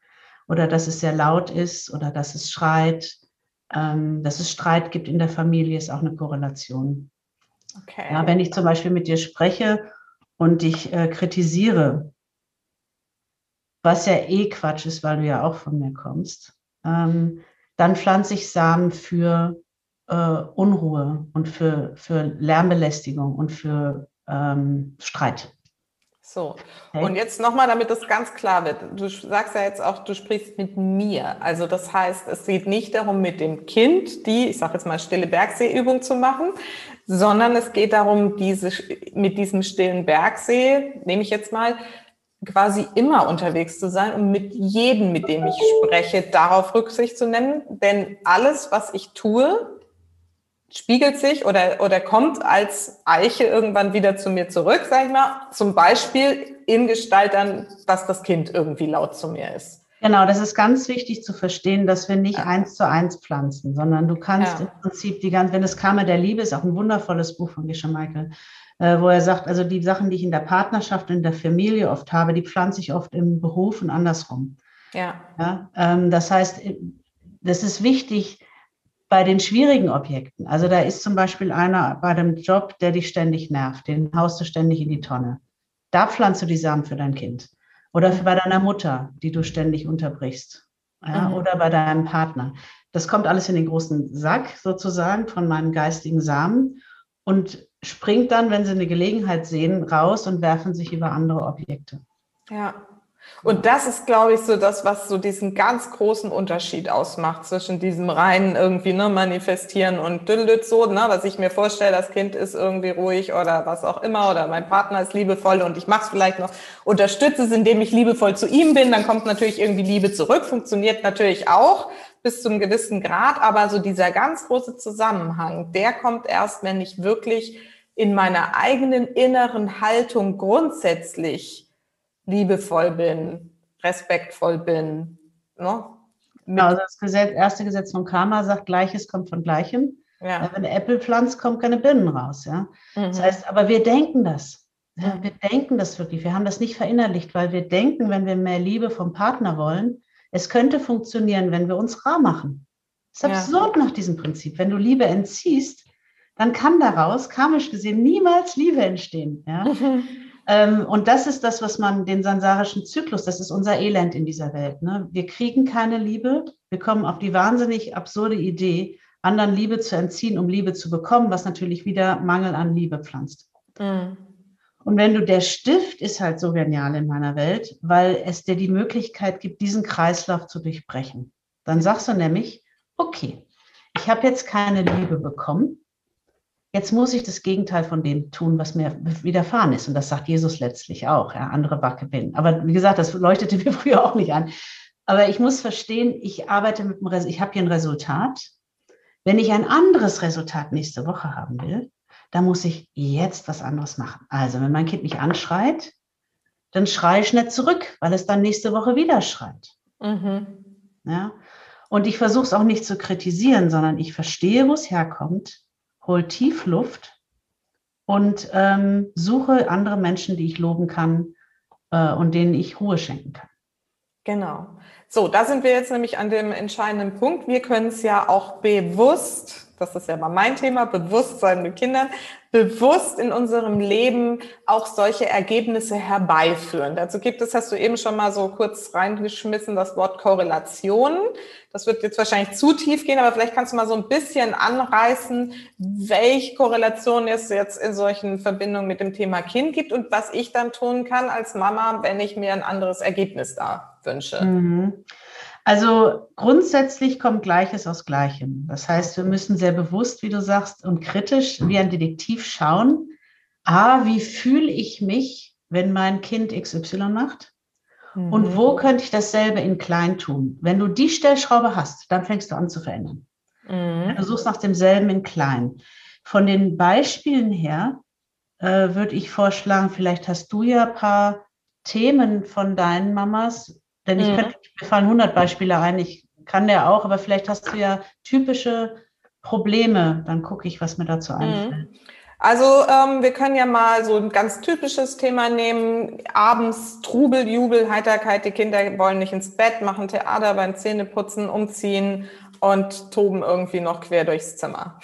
oder dass es sehr laut ist oder dass es schreit. Ähm, dass es Streit gibt in der Familie, ist auch eine Korrelation. Okay. Ja, wenn ich zum Beispiel mit dir spreche und dich äh, kritisiere, was ja eh Quatsch ist, weil du ja auch von mir kommst, ähm, dann pflanze ich Samen für äh, Unruhe und für, für Lärmbelästigung und für ähm, Streit. So, okay. und jetzt nochmal, damit das ganz klar wird. Du sagst ja jetzt auch, du sprichst mit mir. Also das heißt, es geht nicht darum, mit dem Kind die, ich sage jetzt mal, stille Bergseeübung zu machen, sondern es geht darum, diese, mit diesem stillen Bergsee, nehme ich jetzt mal, quasi immer unterwegs zu sein und mit jedem, mit dem ich spreche, darauf Rücksicht zu nehmen. Denn alles, was ich tue, spiegelt sich oder, oder kommt als Eiche irgendwann wieder zu mir zurück, sag ich mal. Zum Beispiel in Gestalt dann, dass das Kind irgendwie laut zu mir ist. Genau, das ist ganz wichtig zu verstehen, dass wir nicht ja. eins zu eins pflanzen, sondern du kannst ja. im Prinzip die ganze, wenn das Kammer der Liebe ist, auch ein wundervolles Buch von Gisha Michael, äh, wo er sagt, also die Sachen, die ich in der Partnerschaft, in der Familie oft habe, die pflanze ich oft im Beruf und andersrum. Ja. ja ähm, das heißt, äh, das ist wichtig bei den schwierigen Objekten. Also da ist zum Beispiel einer bei dem Job, der dich ständig nervt, den haust du ständig in die Tonne. Da pflanzt du die Samen für dein Kind. Oder bei deiner Mutter, die du ständig unterbrichst. Ja, mhm. Oder bei deinem Partner. Das kommt alles in den großen Sack sozusagen von meinen geistigen Samen. Und springt dann, wenn sie eine Gelegenheit sehen, raus und werfen sich über andere Objekte. Ja. Und das ist, glaube ich, so das, was so diesen ganz großen Unterschied ausmacht zwischen diesem reinen irgendwie ne, manifestieren und düllüt so, ne, was ich mir vorstelle, das Kind ist irgendwie ruhig oder was auch immer oder mein Partner ist liebevoll und ich mache es vielleicht noch, unterstütze es, indem ich liebevoll zu ihm bin, dann kommt natürlich irgendwie Liebe zurück, funktioniert natürlich auch bis zu einem gewissen Grad, aber so dieser ganz große Zusammenhang, der kommt erst, wenn ich wirklich in meiner eigenen inneren Haltung grundsätzlich liebevoll bin, respektvoll bin. Ne? Genau, also das Gesetz, erste Gesetz von Karma sagt, Gleiches kommt von Gleichem. Ja. Wenn eine Äpfel pflanzt, kommen keine Birnen raus. Ja? Mhm. Das heißt, aber wir denken das. Ja, wir denken das wirklich. Wir haben das nicht verinnerlicht, weil wir denken, wenn wir mehr Liebe vom Partner wollen, es könnte funktionieren, wenn wir uns rar machen. Das ist absurd nach diesem Prinzip. Wenn du Liebe entziehst, dann kann daraus, karmisch gesehen, niemals Liebe entstehen. Ja? und das ist das, was man den sansarischen Zyklus, das ist unser Elend in dieser Welt. Ne? Wir kriegen keine Liebe, wir kommen auf die wahnsinnig absurde Idee, anderen Liebe zu entziehen, um Liebe zu bekommen, was natürlich wieder Mangel an Liebe pflanzt. Mhm. Und wenn du, der Stift ist halt so genial in meiner Welt, weil es dir die Möglichkeit gibt, diesen Kreislauf zu durchbrechen. Dann sagst du nämlich, okay, ich habe jetzt keine Liebe bekommen, Jetzt muss ich das Gegenteil von dem tun, was mir widerfahren ist. Und das sagt Jesus letztlich auch. Ja, andere Backe bin. Aber wie gesagt, das leuchtete mir früher auch nicht an. Aber ich muss verstehen, ich arbeite mit dem, Res ich habe hier ein Resultat. Wenn ich ein anderes Resultat nächste Woche haben will, dann muss ich jetzt was anderes machen. Also, wenn mein Kind mich anschreit, dann schreie ich nicht zurück, weil es dann nächste Woche wieder schreit. Mhm. Ja? Und ich versuche es auch nicht zu kritisieren, sondern ich verstehe, wo es herkommt, hole tief Luft und ähm, suche andere Menschen, die ich loben kann äh, und denen ich Ruhe schenken kann. Genau. So, da sind wir jetzt nämlich an dem entscheidenden Punkt. Wir können es ja auch bewusst das ist ja mal mein Thema, Bewusstsein mit Kindern, bewusst in unserem Leben auch solche Ergebnisse herbeiführen. Dazu gibt es, hast du eben schon mal so kurz reingeschmissen, das Wort Korrelation. Das wird jetzt wahrscheinlich zu tief gehen, aber vielleicht kannst du mal so ein bisschen anreißen, welche Korrelation es jetzt in solchen Verbindungen mit dem Thema Kind gibt und was ich dann tun kann als Mama, wenn ich mir ein anderes Ergebnis da wünsche. Mhm. Also grundsätzlich kommt Gleiches aus Gleichem. Das heißt, wir müssen sehr bewusst, wie du sagst, und kritisch wie ein Detektiv schauen, a, wie fühle ich mich, wenn mein Kind XY macht? Mhm. Und wo könnte ich dasselbe in klein tun? Wenn du die Stellschraube hast, dann fängst du an zu verändern. Mhm. Du suchst nach demselben in klein. Von den Beispielen her äh, würde ich vorschlagen, vielleicht hast du ja ein paar Themen von deinen Mamas, denn ich mhm. könnte, mir fallen 100 Beispiele ein, ich kann der auch, aber vielleicht hast du ja typische Probleme, dann gucke ich, was mir dazu mhm. einfällt. Also ähm, wir können ja mal so ein ganz typisches Thema nehmen. Abends Trubel, Jubel, Heiterkeit. Die Kinder wollen nicht ins Bett, machen Theater beim Zähneputzen, umziehen und toben irgendwie noch quer durchs Zimmer.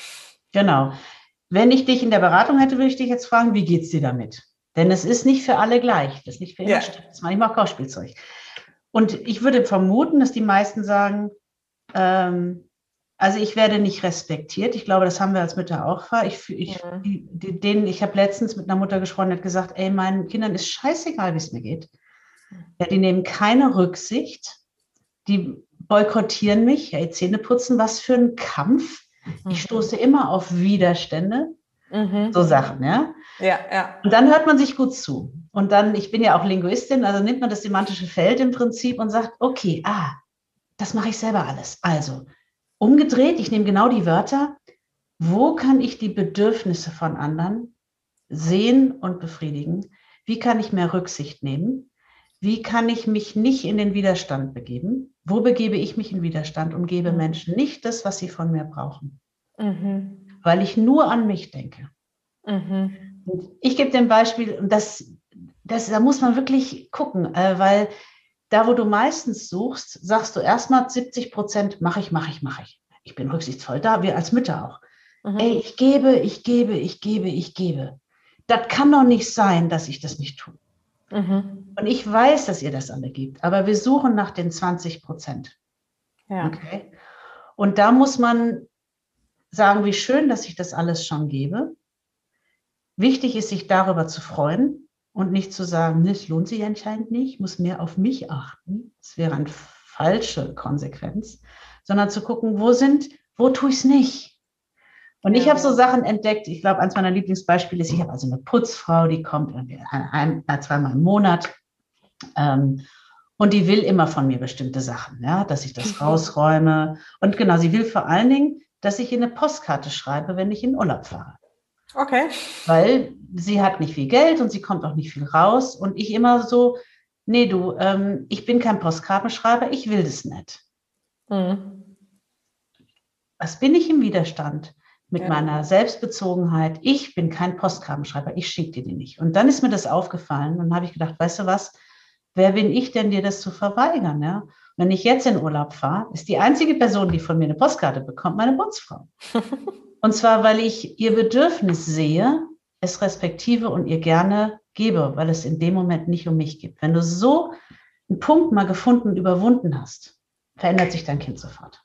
Genau. Wenn ich dich in der Beratung hätte, würde ich dich jetzt fragen, wie geht's dir damit? Denn es ist nicht für alle gleich. Das ist nicht für immer ja. Das mache ich auch Kauspielzeug. Und ich würde vermuten, dass die meisten sagen, ähm, also ich werde nicht respektiert. Ich glaube, das haben wir als Mütter auch. Ich, ich, ja. die, die, denen, ich habe letztens mit einer Mutter gesprochen, die hat gesagt, ey, meinen Kindern ist scheißegal, wie es mir geht. Ja, die nehmen keine Rücksicht. Die boykottieren mich. Ja, Zähne putzen, was für ein Kampf. Ich mhm. stoße immer auf Widerstände. Mhm. So Sachen, ja. Ja, ja. Und dann hört man sich gut zu. Und dann, ich bin ja auch Linguistin, also nimmt man das semantische Feld im Prinzip und sagt, okay, ah, das mache ich selber alles. Also, umgedreht, ich nehme genau die Wörter, wo kann ich die Bedürfnisse von anderen sehen und befriedigen? Wie kann ich mehr Rücksicht nehmen? Wie kann ich mich nicht in den Widerstand begeben? Wo begebe ich mich in Widerstand und gebe mhm. Menschen nicht das, was sie von mir brauchen? Mhm. Weil ich nur an mich denke. Mhm. Ich gebe dem Beispiel, und das, das, da muss man wirklich gucken, äh, weil da, wo du meistens suchst, sagst du erstmal 70 Prozent, mache ich, mache ich, mache ich. Ich bin rücksichtsvoll da, wir als Mütter auch. Mhm. Ey, ich gebe, ich gebe, ich gebe, ich gebe. Das kann doch nicht sein, dass ich das nicht tue. Mhm. Und ich weiß, dass ihr das alle gibt, aber wir suchen nach den 20 Prozent. Ja. Okay? Und da muss man sagen, wie schön, dass ich das alles schon gebe. Wichtig ist, sich darüber zu freuen und nicht zu sagen, es lohnt sich anscheinend nicht, ich muss mehr auf mich achten. Das wäre eine falsche Konsequenz, sondern zu gucken, wo sind, wo tue ich es nicht? Und ja. ich habe so Sachen entdeckt. Ich glaube, eins meiner Lieblingsbeispiele ist, ich habe also eine Putzfrau, die kommt ein, ein, zweimal im Monat. Ähm, und die will immer von mir bestimmte Sachen, ja, dass ich das rausräume. Und genau, sie will vor allen Dingen, dass ich ihr eine Postkarte schreibe, wenn ich in Urlaub fahre. Okay. Weil sie hat nicht viel Geld und sie kommt auch nicht viel raus. Und ich immer so, nee, du, ähm, ich bin kein Postkartenschreiber, ich will das nicht. Mhm. Was bin ich im Widerstand mit ja. meiner Selbstbezogenheit? Ich bin kein Postkartenschreiber, ich schicke dir die nicht. Und dann ist mir das aufgefallen und habe ich gedacht, weißt du was, wer bin ich denn, dir das zu verweigern? Ja? Wenn ich jetzt in Urlaub fahre, ist die einzige Person, die von mir eine Postkarte bekommt, meine Putzfrau. Und zwar, weil ich ihr Bedürfnis sehe, es respektive und ihr gerne gebe, weil es in dem Moment nicht um mich geht. Wenn du so einen Punkt mal gefunden und überwunden hast, verändert sich dein Kind sofort.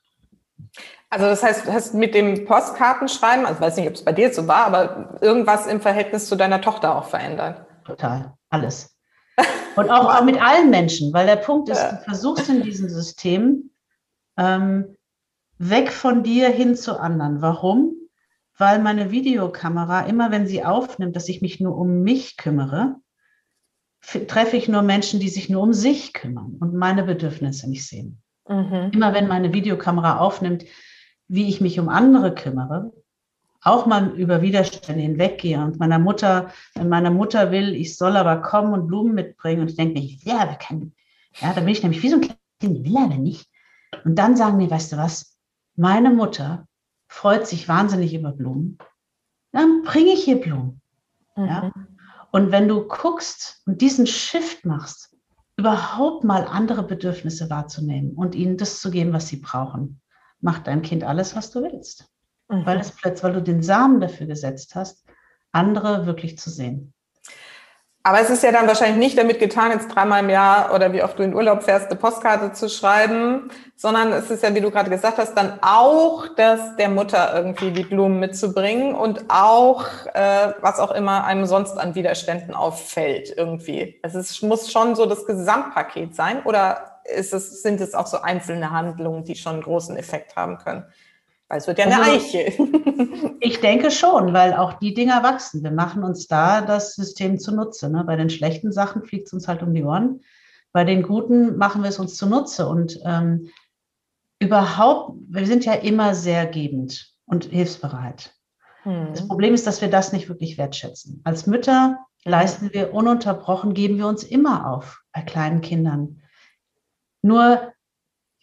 Also das heißt, du hast mit dem Postkartenschreiben, also ich weiß nicht, ob es bei dir so war, aber irgendwas im Verhältnis zu deiner Tochter auch verändert. Total, alles. Und auch, auch mit allen Menschen, weil der Punkt ist, du versuchst in diesem System ähm, weg von dir hin zu anderen. Warum? Weil meine Videokamera, immer wenn sie aufnimmt, dass ich mich nur um mich kümmere, treffe ich nur Menschen, die sich nur um sich kümmern und meine Bedürfnisse nicht sehen. Mhm. Immer wenn meine Videokamera aufnimmt, wie ich mich um andere kümmere, auch mal über Widerstände hinweggehe und meiner Mutter, wenn meine Mutter will, ich soll aber kommen und Blumen mitbringen und ich denke, ich will aber keinen, ja, da bin ich nämlich wie so ein Kind, will aber nicht. Und dann sagen die, weißt du was, meine Mutter freut sich wahnsinnig über Blumen, dann bringe ich ihr Blumen. Mhm. Ja? Und wenn du guckst und diesen Shift machst, überhaupt mal andere Bedürfnisse wahrzunehmen und ihnen das zu geben, was sie brauchen, macht dein Kind alles, was du willst. Mhm. Weil es plötzlich, weil du den Samen dafür gesetzt hast, andere wirklich zu sehen. Aber es ist ja dann wahrscheinlich nicht damit getan, jetzt dreimal im Jahr oder wie oft du in Urlaub fährst, eine Postkarte zu schreiben, sondern es ist ja, wie du gerade gesagt hast, dann auch das der Mutter irgendwie die Blumen mitzubringen und auch, äh, was auch immer einem sonst an Widerständen auffällt irgendwie. Es muss schon so das Gesamtpaket sein oder ist es, sind es auch so einzelne Handlungen, die schon einen großen Effekt haben können? Wird ja eine also, Eiche. ich denke schon, weil auch die Dinger wachsen. Wir machen uns da das System zunutze. Ne? Bei den schlechten Sachen fliegt es uns halt um die Ohren. Bei den guten machen wir es uns zunutze. Und ähm, überhaupt, wir sind ja immer sehr gebend und hilfsbereit. Hm. Das Problem ist, dass wir das nicht wirklich wertschätzen. Als Mütter leisten wir ununterbrochen, geben wir uns immer auf bei kleinen Kindern. Nur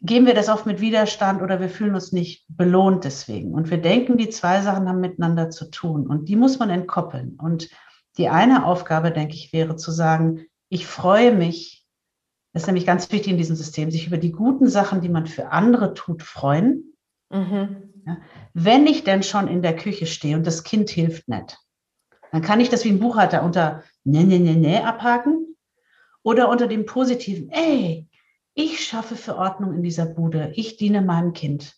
geben wir das oft mit Widerstand oder wir fühlen uns nicht belohnt deswegen. Und wir denken, die zwei Sachen haben miteinander zu tun und die muss man entkoppeln. Und die eine Aufgabe, denke ich, wäre zu sagen, ich freue mich, das ist nämlich ganz wichtig in diesem System, sich über die guten Sachen, die man für andere tut, freuen. Mhm. Ja, wenn ich denn schon in der Küche stehe und das Kind hilft nicht, dann kann ich das wie ein Buchhalter unter ne, ne, ne, ne abhaken oder unter dem positiven, ey, ich schaffe für Ordnung in dieser Bude, ich diene meinem Kind.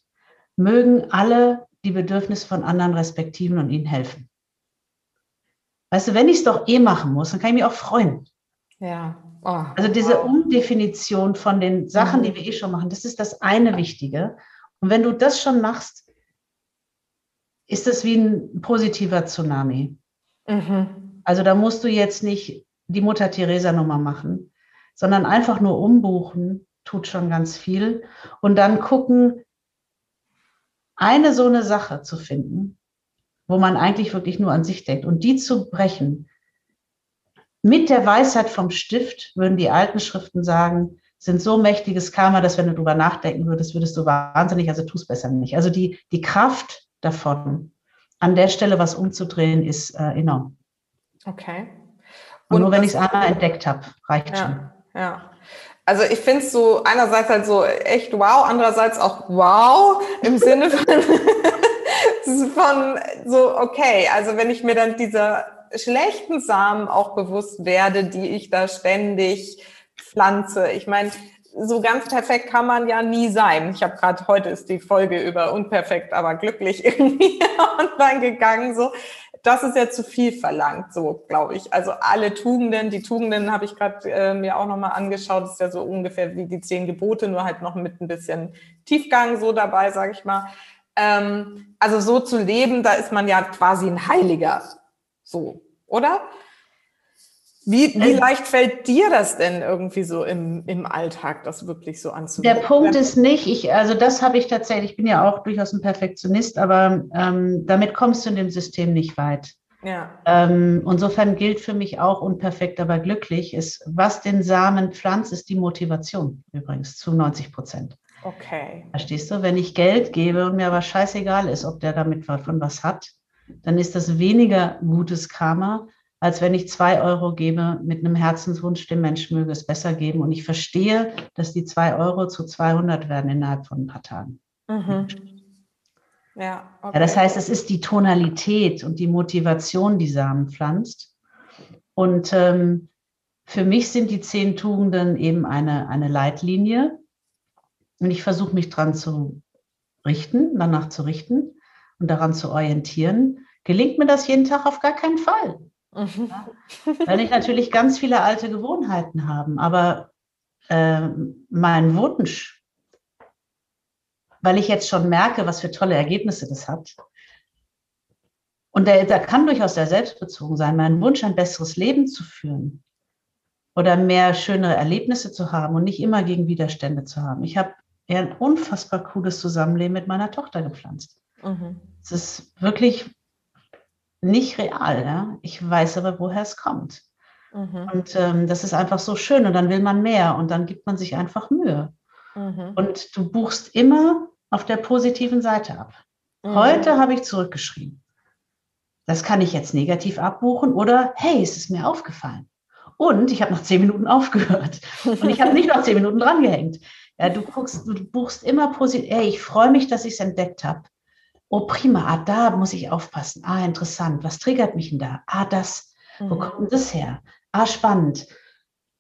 Mögen alle die Bedürfnisse von anderen respektieren und ihnen helfen. Weißt du, wenn ich es doch eh machen muss, dann kann ich mich auch freuen. Ja. Oh. Also diese Umdefinition von den Sachen, die wir eh schon machen, das ist das eine Wichtige. Und wenn du das schon machst, ist das wie ein positiver Tsunami. Mhm. Also da musst du jetzt nicht die Mutter Teresa Nummer machen, sondern einfach nur umbuchen, tut schon ganz viel. Und dann gucken, eine so eine Sache zu finden, wo man eigentlich wirklich nur an sich denkt und die zu brechen. Mit der Weisheit vom Stift würden die alten Schriften sagen, sind so mächtiges Karma, dass wenn du darüber nachdenken würdest, würdest du wahnsinnig, also tu es besser nicht. Also die, die Kraft davon, an der Stelle was umzudrehen, ist äh, enorm. Okay. Und, und nur wenn ich es einmal entdeckt habe, reicht ja. schon. Ja. Also ich finde es so einerseits halt so echt wow, andererseits auch wow im Sinne von, von so, okay, also wenn ich mir dann dieser schlechten Samen auch bewusst werde, die ich da ständig pflanze. Ich meine, so ganz perfekt kann man ja nie sein. Ich habe gerade heute ist die Folge über unperfekt, aber glücklich irgendwie online gegangen. So, das ist ja zu viel verlangt, so glaube ich. Also alle Tugenden, die Tugenden habe ich gerade äh, mir auch nochmal angeschaut, das ist ja so ungefähr wie die zehn Gebote, nur halt noch mit ein bisschen Tiefgang so dabei, sage ich mal. Ähm, also so zu leben, da ist man ja quasi ein Heiliger, so, oder? Wie, wie äh, leicht fällt dir das denn irgendwie so im, im Alltag, das wirklich so anzuwenden? Der Punkt ist nicht, ich, also das habe ich tatsächlich, ich bin ja auch durchaus ein Perfektionist, aber ähm, damit kommst du in dem System nicht weit. Ja. Ähm, insofern gilt für mich auch unperfekt, aber glücklich ist, was den Samen pflanzt, ist die Motivation übrigens zu 90 Prozent. Okay. Verstehst du? Wenn ich Geld gebe und mir aber scheißegal ist, ob der damit von was hat, dann ist das weniger gutes Karma, als wenn ich zwei Euro gebe mit einem Herzenswunsch, dem Menschen möge es besser geben. Und ich verstehe, dass die zwei Euro zu 200 werden innerhalb von ein paar Tagen. Mhm. Ja, okay. ja, das heißt, es ist die Tonalität und die Motivation, die Samen pflanzt. Und ähm, für mich sind die zehn Tugenden eben eine, eine Leitlinie. Und ich versuche mich daran zu richten, danach zu richten und daran zu orientieren. Gelingt mir das jeden Tag auf gar keinen Fall. Mhm. Weil ich natürlich ganz viele alte Gewohnheiten habe. Aber äh, mein Wunsch, weil ich jetzt schon merke, was für tolle Ergebnisse das hat, und der, der kann durchaus sehr selbstbezogen sein, mein Wunsch, ein besseres Leben zu führen oder mehr schönere Erlebnisse zu haben und nicht immer gegen Widerstände zu haben. Ich habe ein unfassbar cooles Zusammenleben mit meiner Tochter gepflanzt. Mhm. Es ist wirklich nicht real. Ja? Ich weiß aber, woher es kommt. Mhm. Und ähm, das ist einfach so schön und dann will man mehr und dann gibt man sich einfach Mühe. Mhm. Und du buchst immer auf der positiven Seite ab. Mhm. Heute habe ich zurückgeschrieben. Das kann ich jetzt negativ abbuchen oder hey, es ist mir aufgefallen. Und ich habe nach zehn Minuten aufgehört. Und ich habe nicht noch zehn Minuten drangehängt. Ja, du guckst, du buchst immer positiv. Ey, ich freue mich, dass ich es entdeckt habe. Oh, prima. Ah, da muss ich aufpassen. Ah, interessant. Was triggert mich denn da? Ah, das. Wo mhm. kommt denn das her? Ah, spannend.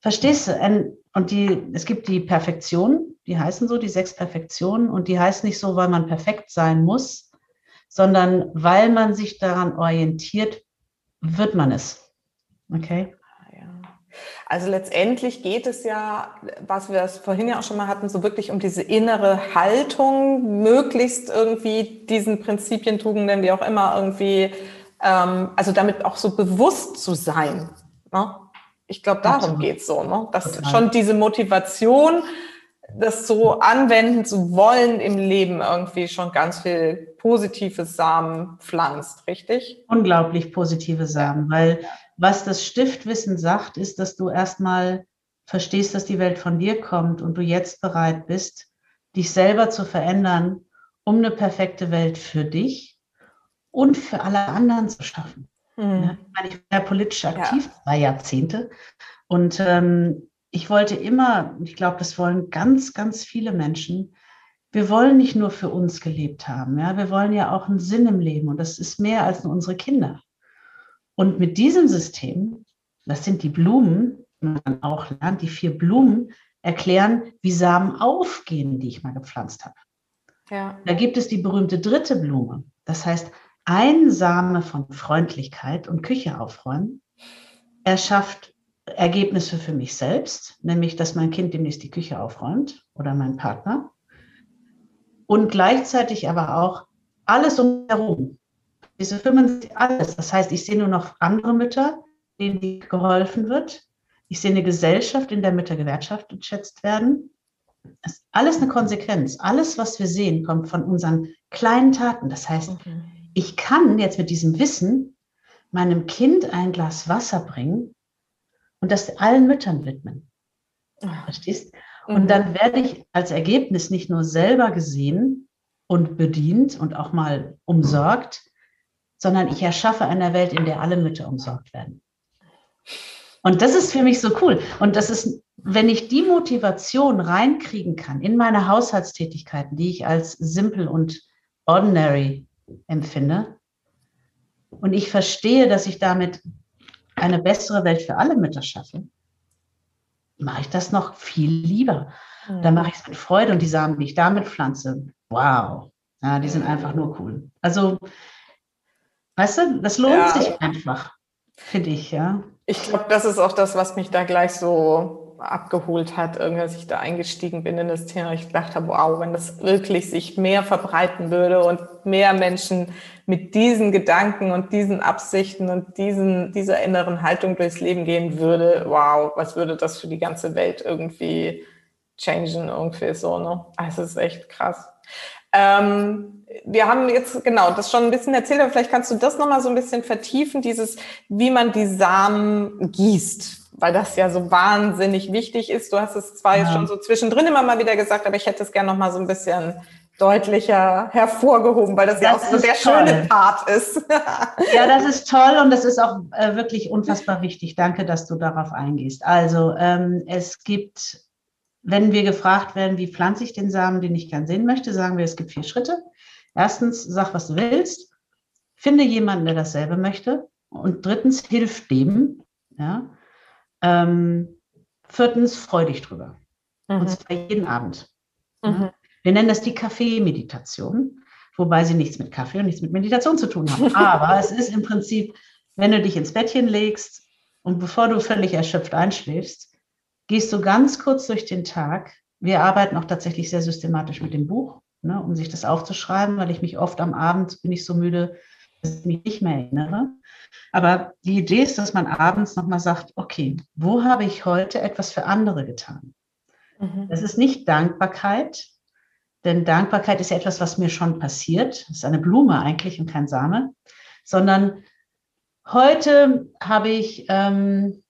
Verstehst du? Und die, es gibt die Perfektion, die heißen so, die sechs Perfektionen. Und die heißt nicht so, weil man perfekt sein muss, sondern weil man sich daran orientiert, wird man es. Okay? Also letztendlich geht es ja, was wir vorhin ja auch schon mal hatten, so wirklich um diese innere Haltung, möglichst irgendwie diesen Prinzipien, Tugenden, wie auch immer, irgendwie, ähm, also damit auch so bewusst zu sein. Ne? Ich glaube, darum geht es so, ne? dass Total. schon diese Motivation, das so anwenden zu wollen im Leben irgendwie schon ganz viel positives Samen pflanzt, richtig? Unglaublich positive Samen, weil was das Stiftwissen sagt, ist, dass du erstmal verstehst, dass die Welt von dir kommt und du jetzt bereit bist, dich selber zu verändern, um eine perfekte Welt für dich und für alle anderen zu schaffen. Meine, ich war ja politisch aktiv, ja. zwei Jahrzehnte. Und ähm, ich wollte immer, ich glaube, das wollen ganz, ganz viele Menschen, wir wollen nicht nur für uns gelebt haben, ja, wir wollen ja auch einen Sinn im Leben und das ist mehr als nur unsere Kinder. Und mit diesem System, das sind die Blumen, man auch lernt, die vier Blumen erklären, wie Samen aufgehen, die ich mal gepflanzt habe. Ja. Da gibt es die berühmte dritte Blume. Das heißt, ein Same von Freundlichkeit und Küche aufräumen erschafft Ergebnisse für mich selbst, nämlich dass mein Kind demnächst die Küche aufräumt oder mein Partner. Und gleichzeitig aber auch alles umherum. Diese Firmen sind alles. Das heißt, ich sehe nur noch andere Mütter, denen geholfen wird. Ich sehe eine Gesellschaft, in der Mütter gewertschaftet schätzt werden. Das ist alles eine Konsequenz. Alles, was wir sehen, kommt von unseren kleinen Taten. Das heißt, okay. ich kann jetzt mit diesem Wissen meinem Kind ein Glas Wasser bringen und das allen Müttern widmen. Ah. Verstehst? Und mhm. dann werde ich als Ergebnis nicht nur selber gesehen und bedient und auch mal umsorgt, sondern ich erschaffe eine Welt, in der alle Mütter umsorgt werden. Und das ist für mich so cool. Und das ist, wenn ich die Motivation reinkriegen kann in meine Haushaltstätigkeiten, die ich als simpel und ordinary empfinde, und ich verstehe, dass ich damit eine bessere Welt für alle Mütter schaffe, mache ich das noch viel lieber. Mhm. Dann mache ich es mit Freude und die Samen, die ich damit pflanze, wow, ja, die sind einfach nur cool. Also Weißt du, das lohnt ja. sich einfach, finde ich, ja. Ich glaube, das ist auch das, was mich da gleich so abgeholt hat, irgendwie, als ich da eingestiegen bin in das Thema. Ich gedacht habe, wow, wenn das wirklich sich mehr verbreiten würde und mehr Menschen mit diesen Gedanken und diesen Absichten und diesen, dieser inneren Haltung durchs Leben gehen würde, wow, was würde das für die ganze Welt irgendwie changen, irgendwie so, ne? Also, es ist echt krass. Ähm, wir haben jetzt genau das schon ein bisschen erzählt, aber vielleicht kannst du das nochmal so ein bisschen vertiefen, dieses, wie man die Samen gießt, weil das ja so wahnsinnig wichtig ist. Du hast es zwar ja. jetzt schon so zwischendrin immer mal wieder gesagt, aber ich hätte es gerne nochmal so ein bisschen deutlicher hervorgehoben, weil das, das ja auch so der toll. schöne Part ist. ja, das ist toll und das ist auch äh, wirklich unfassbar wichtig. Danke, dass du darauf eingehst. Also ähm, es gibt wenn wir gefragt werden, wie pflanze ich den Samen, den ich gern sehen möchte, sagen wir, es gibt vier Schritte. Erstens, sag, was du willst. Finde jemanden, der dasselbe möchte. Und drittens, hilf dem. Ja. Ähm, viertens, freu dich drüber. Mhm. Und zwar jeden Abend. Mhm. Wir nennen das die Kaffee-Meditation, wobei sie nichts mit Kaffee und nichts mit Meditation zu tun haben. Aber es ist im Prinzip, wenn du dich ins Bettchen legst und bevor du völlig erschöpft einschläfst, gehst du ganz kurz durch den Tag. Wir arbeiten auch tatsächlich sehr systematisch mit dem Buch, ne, um sich das aufzuschreiben, weil ich mich oft am Abend bin ich so müde, dass ich mich nicht mehr erinnere. Aber die Idee ist, dass man abends nochmal sagt, okay, wo habe ich heute etwas für andere getan? Mhm. Das ist nicht Dankbarkeit, denn Dankbarkeit ist ja etwas, was mir schon passiert. Das ist eine Blume eigentlich und kein Same, sondern Heute habe ich, ähm,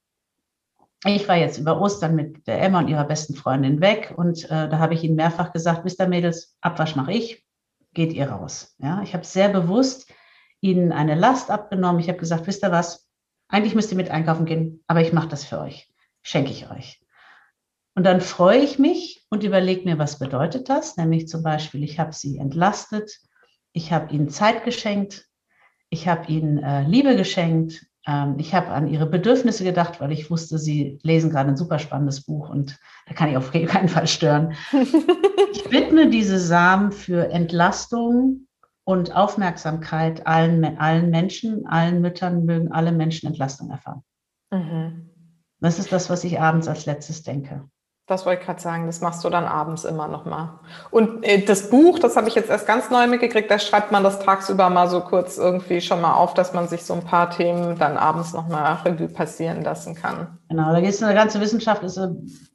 ich war jetzt über Ostern mit der Emma und ihrer besten Freundin weg und äh, da habe ich ihnen mehrfach gesagt, ihr Mädels, Abwasch mache ich, geht ihr raus. Ja, ich habe sehr bewusst ihnen eine Last abgenommen. Ich habe gesagt, wisst ihr was, eigentlich müsst ihr mit einkaufen gehen, aber ich mache das für euch, schenke ich euch. Und dann freue ich mich und überlege mir, was bedeutet das? Nämlich zum Beispiel, ich habe sie entlastet, ich habe ihnen Zeit geschenkt, ich habe ihnen äh, Liebe geschenkt, ich habe an ihre Bedürfnisse gedacht, weil ich wusste, sie lesen gerade ein super spannendes Buch und da kann ich auf keinen Fall stören. ich widme diese Samen für Entlastung und Aufmerksamkeit allen, allen Menschen, allen Müttern mögen alle Menschen Entlastung erfahren. Mhm. Das ist das, was ich abends als letztes denke. Das wollte ich gerade sagen, das machst du dann abends immer nochmal. Und äh, das Buch, das habe ich jetzt erst ganz neu mitgekriegt, da schreibt man das tagsüber mal so kurz irgendwie schon mal auf, dass man sich so ein paar Themen dann abends nochmal Revue passieren lassen kann. Genau, da geht es eine ganze Wissenschaft, ist äh,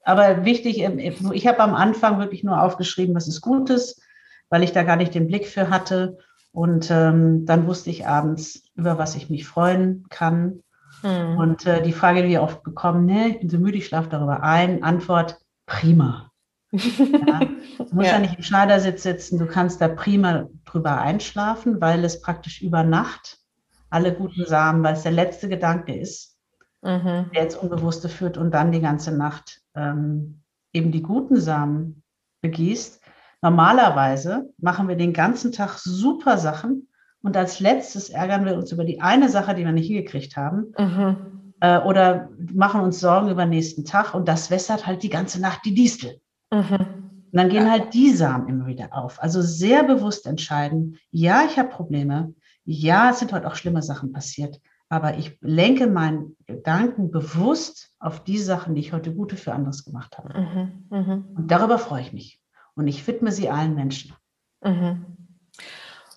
aber wichtig, äh, ich habe am Anfang wirklich nur aufgeschrieben, was ist Gutes, weil ich da gar nicht den Blick für hatte. Und ähm, dann wusste ich abends, über was ich mich freuen kann. Hm. Und äh, die Frage, die wir oft bekommen, ne, ich bin so müde, ich schlafe darüber ein. Antwort, prima. Ja, du musst ja. ja nicht im Schneidersitz sitzen, du kannst da prima drüber einschlafen, weil es praktisch über Nacht alle guten Samen, weil es der letzte Gedanke ist, mhm. der jetzt Unbewusste führt und dann die ganze Nacht ähm, eben die guten Samen begießt. Normalerweise machen wir den ganzen Tag super Sachen und als letztes ärgern wir uns über die eine Sache, die wir nicht hingekriegt haben. Mhm äh, oder machen uns Sorgen über den nächsten Tag und das wässert halt die ganze Nacht die Distel. Mhm. Und dann gehen ja. halt die Samen immer wieder auf. Also sehr bewusst entscheiden, ja, ich habe Probleme, ja, es sind heute auch schlimme Sachen passiert, aber ich lenke meinen Gedanken bewusst auf die Sachen, die ich heute Gute für anderes gemacht habe. Mhm. Mhm. Und darüber freue ich mich. Und ich widme sie allen Menschen. Mhm.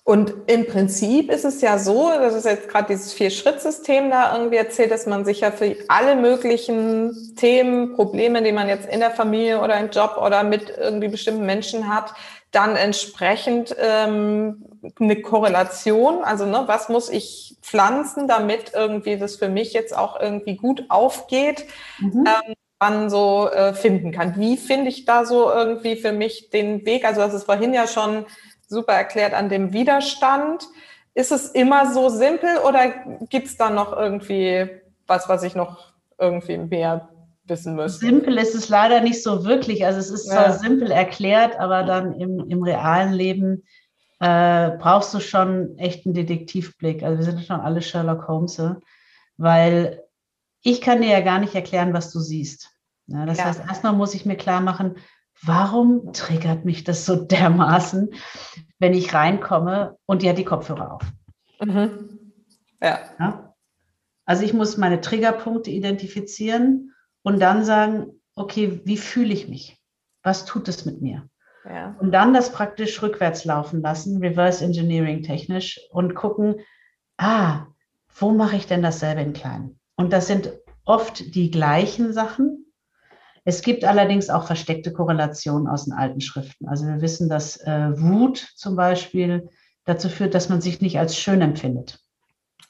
Und im Prinzip ist es ja so, das ist jetzt gerade dieses Vier-Schritt-System da irgendwie erzählt, dass man sich ja für alle möglichen Themen, Probleme, die man jetzt in der Familie oder im Job oder mit irgendwie bestimmten Menschen hat, dann entsprechend ähm, eine Korrelation, also ne, was muss ich pflanzen, damit irgendwie das für mich jetzt auch irgendwie gut aufgeht, mhm. ähm, man so äh, finden kann. Wie finde ich da so irgendwie für mich den Weg? Also das ist vorhin ja schon super erklärt an dem Widerstand. Ist es immer so simpel oder gibt es da noch irgendwie was, was ich noch irgendwie mehr wissen müsste? Simpel ist es leider nicht so wirklich. Also es ist zwar ja. simpel erklärt, aber dann im, im realen Leben äh, brauchst du schon echt einen Detektivblick. Also wir sind schon alle Sherlock Holmes, weil ich kann dir ja gar nicht erklären, was du siehst. Ja, das ja. heißt, erstmal muss ich mir klar machen, warum triggert mich das so dermaßen, wenn ich reinkomme und die hat die Kopfhörer auf? Mhm. Ja. ja. Also ich muss meine Triggerpunkte identifizieren und dann sagen, okay, wie fühle ich mich? Was tut es mit mir? Ja. Und dann das praktisch rückwärts laufen lassen, Reverse Engineering technisch und gucken, ah, wo mache ich denn dasselbe in klein? Und das sind oft die gleichen Sachen, es gibt allerdings auch versteckte Korrelationen aus den alten Schriften. Also wir wissen, dass äh, Wut zum Beispiel dazu führt, dass man sich nicht als schön empfindet.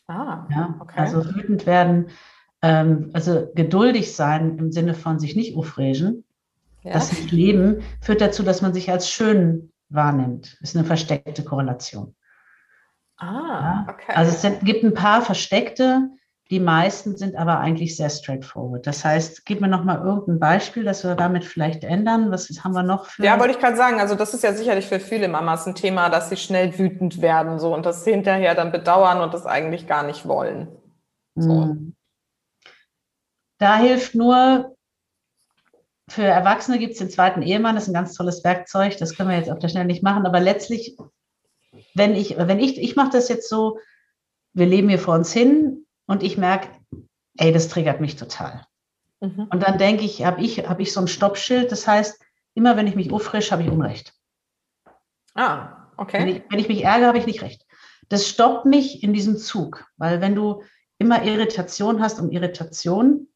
Ah, ja? okay. Also wütend werden, ähm, also geduldig sein im Sinne von sich nicht aufregen, ja. das nicht leben, führt dazu, dass man sich als schön wahrnimmt. Ist eine versteckte Korrelation. Ah, okay. Also es gibt ein paar versteckte die meisten sind aber eigentlich sehr straightforward. Das heißt, gib mir noch mal irgendein Beispiel, dass wir damit vielleicht ändern. Was haben wir noch für? Ja, wollte ich gerade sagen. Also das ist ja sicherlich für viele Mamas ein Thema, dass sie schnell wütend werden so und das hinterher dann bedauern und das eigentlich gar nicht wollen. So. Hm. Da hilft nur für Erwachsene gibt es den zweiten Ehemann. Das ist ein ganz tolles Werkzeug. Das können wir jetzt auf der Schnelle nicht machen. Aber letztlich, wenn ich, wenn ich, ich mache das jetzt so, wir leben hier vor uns hin und ich merke, ey, das triggert mich total. Mhm. Und dann denke ich, habe ich, hab ich so ein Stoppschild, das heißt, immer wenn ich mich auffrisch, habe ich Unrecht. Ah, okay. Wenn ich, wenn ich mich ärgere, habe ich nicht recht. Das stoppt mich in diesem Zug, weil wenn du immer Irritation hast um Irritation,